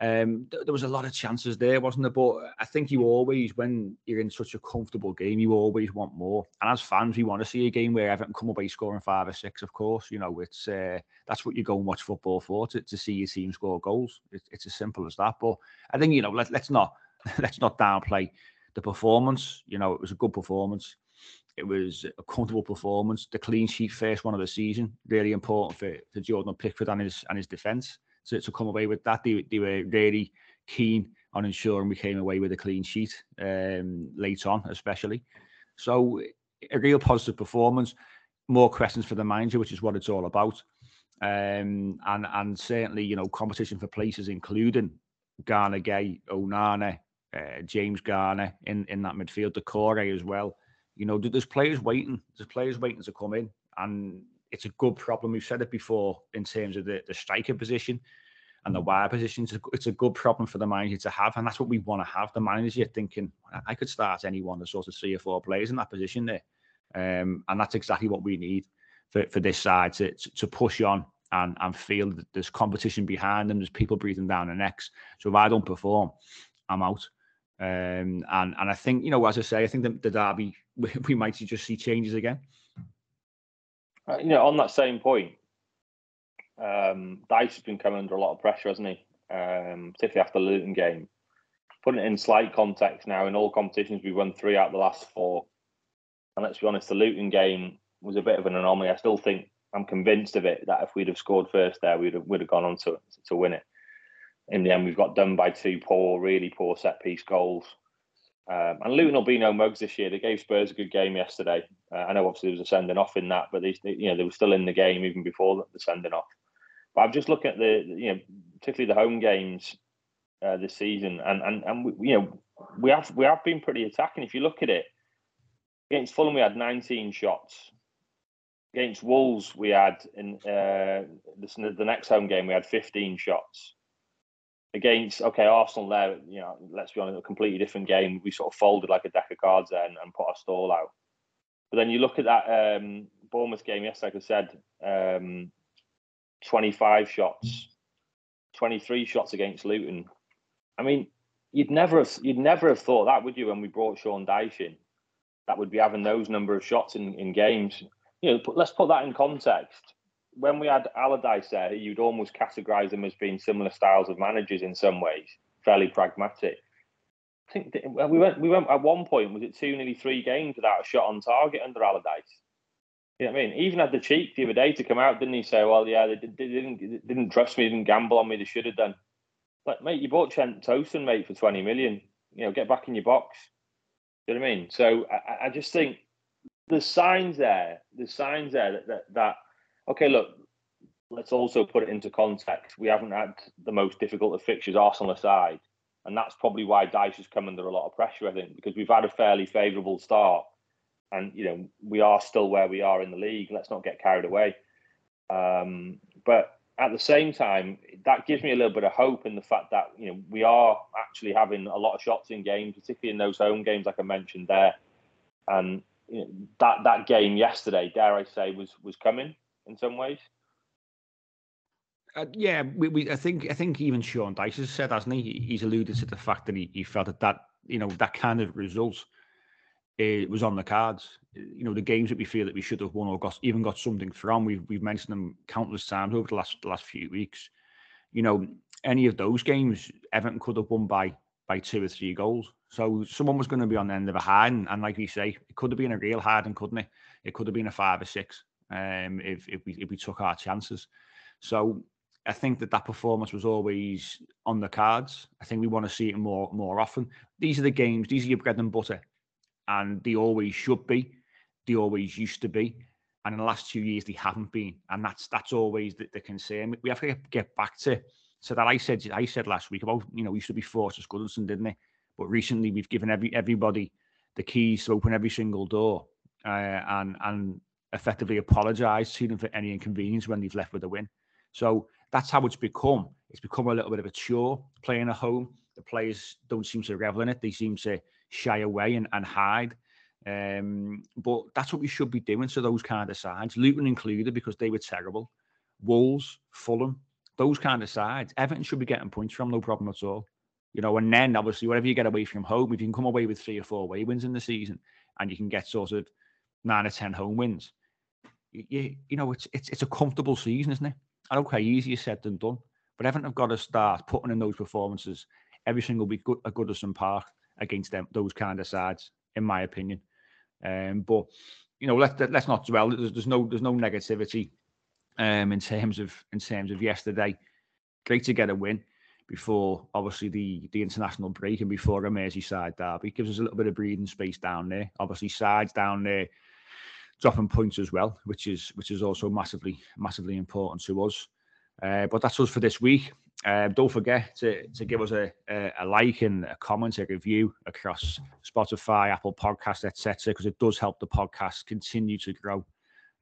Um, th- there was a lot of chances there, wasn't there? But I think you always, when you're in such a comfortable game, you always want more. And as fans, we want to see a game where Everton come away scoring five or six. Of course, you know it's uh, that's what you go and watch football for to, to see your team score goals. It, it's as simple as that. But I think you know let, let's not *laughs* let's not downplay the performance. You know, it was a good performance. It was a comfortable performance. The clean sheet first one of the season, really important for, for Jordan Pickford and his and his defence to, to come away with that. They, they were really keen on ensuring we came away with a clean sheet um, late on, especially. So a real positive performance. More questions for the manager, which is what it's all about. Um, and and certainly, you know, competition for places, including Gana Gueye, Onana, uh, James Garner in, in that midfield, Doucouré as well. You know, there's players waiting. There's players waiting to come in, and it's a good problem. We've said it before in terms of the, the striker position and the wire position. It's a, it's a good problem for the manager to have, and that's what we want to have. The manager thinking, I could start any one of sort of three or four players in that position there, um, and that's exactly what we need for, for this side to, to push on and and feel that there's competition behind them. There's people breathing down their necks. So if I don't perform, I'm out. Um, and and I think you know, as I say, I think the, the derby *laughs* we, we might just see changes again. Uh, you know, on that same point, um, Dyche has been coming under a lot of pressure, hasn't he? Um, particularly after the Luton game. Putting it in slight context now, in all competitions, we've won three out of the last four. And let's be honest, the Luton game was a bit of an anomaly. I still think I'm convinced of it that if we'd have scored first there, we'd have, would have gone on to to win it. In the end, we've got done by two poor, really poor set piece goals. Um, and Luton will be no mugs this year. They gave Spurs a good game yesterday. Uh, I know obviously there was a sending off in that, but they, they, you know they were still in the game even before the sending off. But I'm just looking at the you know particularly the home games uh, this season, and and and we, you know we have we have been pretty attacking. If you look at it against Fulham, we had 19 shots. Against Wolves, we had in uh, the, the next home game we had 15 shots. Against okay Arsenal, there you know let's be honest, a completely different game. We sort of folded like a deck of cards there and, and put our stall out. But then you look at that um, Bournemouth game yesterday, like I said, um, 25 shots, 23 shots against Luton. I mean, you'd never have you'd never have thought that, would you, when we brought Sean Dyche in? That would be having those number of shots in, in games you know, let's put that in context. When we had Allardyce there, you'd almost categorise them as being similar styles of managers in some ways, fairly pragmatic. I think we went we went at one point was it two nearly three games without a shot on target under Allardyce. You know what I mean? Even had the cheek the other day to come out, didn't he? Say, "Well, yeah, they, they didn't they didn't trust me, didn't gamble on me. They should have done." But mate, you bought Cenk Tosun, mate, for twenty million. You know, get back in your box. You know what I mean? So I, I just think the signs there, the signs there that, that, that okay, look, let's also put it into context. We haven't had the most difficult of fixtures, Arsenal aside, and that's probably why Dyche has come under a lot of pressure. I think because we've had a fairly favourable start, and you know we are still where we are in the league. Let's not get carried away. Um, but at the same time, that gives me a little bit of hope in the fact that you know we are actually having a lot of shots in games, particularly in those home games, like I mentioned there. And you know, that that game yesterday, dare I say, was was coming in some ways. Uh, yeah, we, we, I think I think even Sean Dyche has said, hasn't he? He's alluded to the fact that he, he felt that that you know that kind of result uh, was on the cards. You know, the games that we feel that we should have won or got even got something from. We've we've mentioned them countless times over the last the last few weeks. You know, any of those games, Everton could have won by by two or three goals. So someone was going to be on the end of a hard, and, and like we say, it could have been a real hard, and couldn't it? It could have been a five or six um, if if we if we took our chances. So I think that that performance was always on the cards. I think we want to see it more more often. These are the games. These are your bread and butter, and they always should be. They always used to be, and in the last two years they haven't been, and that's that's always the, the concern. We have to get, get back to so that I said I said last week about you know we used to be Fortress Goodison, didn't they? But recently we've given every everybody the keys to open every single door uh, and and effectively apologise to them for any inconvenience when they've left with a win. So that's how it's become. It's become a little bit of a chore playing at home. The players don't seem to revel in it. They seem to shy away and, and hide. Um, but that's what we should be doing to those kind of sides, Luton included, because they were terrible. Wolves, Fulham, those kind of sides, Everton should be getting points from, no problem at all. You know, and then obviously whatever you get away from home, if you can come away with three or four away wins in the season, and you can get sort of nine or ten home wins, you, you know, it's it's it's a comfortable season, isn't it? And okay, easier said than done. But Everton have got to start putting in those performances every single week at Goodison Park against them those kind of sides, in my opinion. Um, but you know, let let's not dwell. There's, there's no there's no negativity um, in terms of in terms of yesterday. Great to get a win before obviously the the international break and before a Merseyside derby. Gives us a little bit of breathing space down there. Obviously, sides down there dropping points as well, which is which is also massively massively important to us. Uh, but that's us for this week. Uh, don't forget to, to give us a, a, a, like and a comment, a review across Spotify, Apple Podcasts, etc., because it does help the podcast continue to grow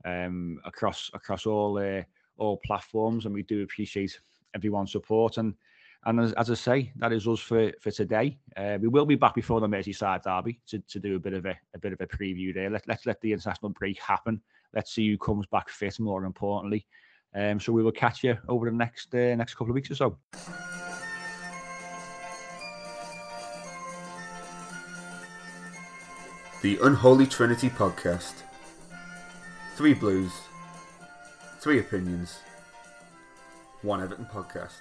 um, across across all uh, all platforms, and we do appreciate everyone's support. And and as, as I say, that is us for for today. Uh, we will be back before the Merseyside derby to, to do a bit of a, a bit of a preview there. Let, let's let the international break happen. Let's see who comes back fit. More importantly, um, so we will catch you over the next uh, next couple of weeks or so. The Unholy Trinity Podcast. Three Blues, three opinions, one Everton podcast.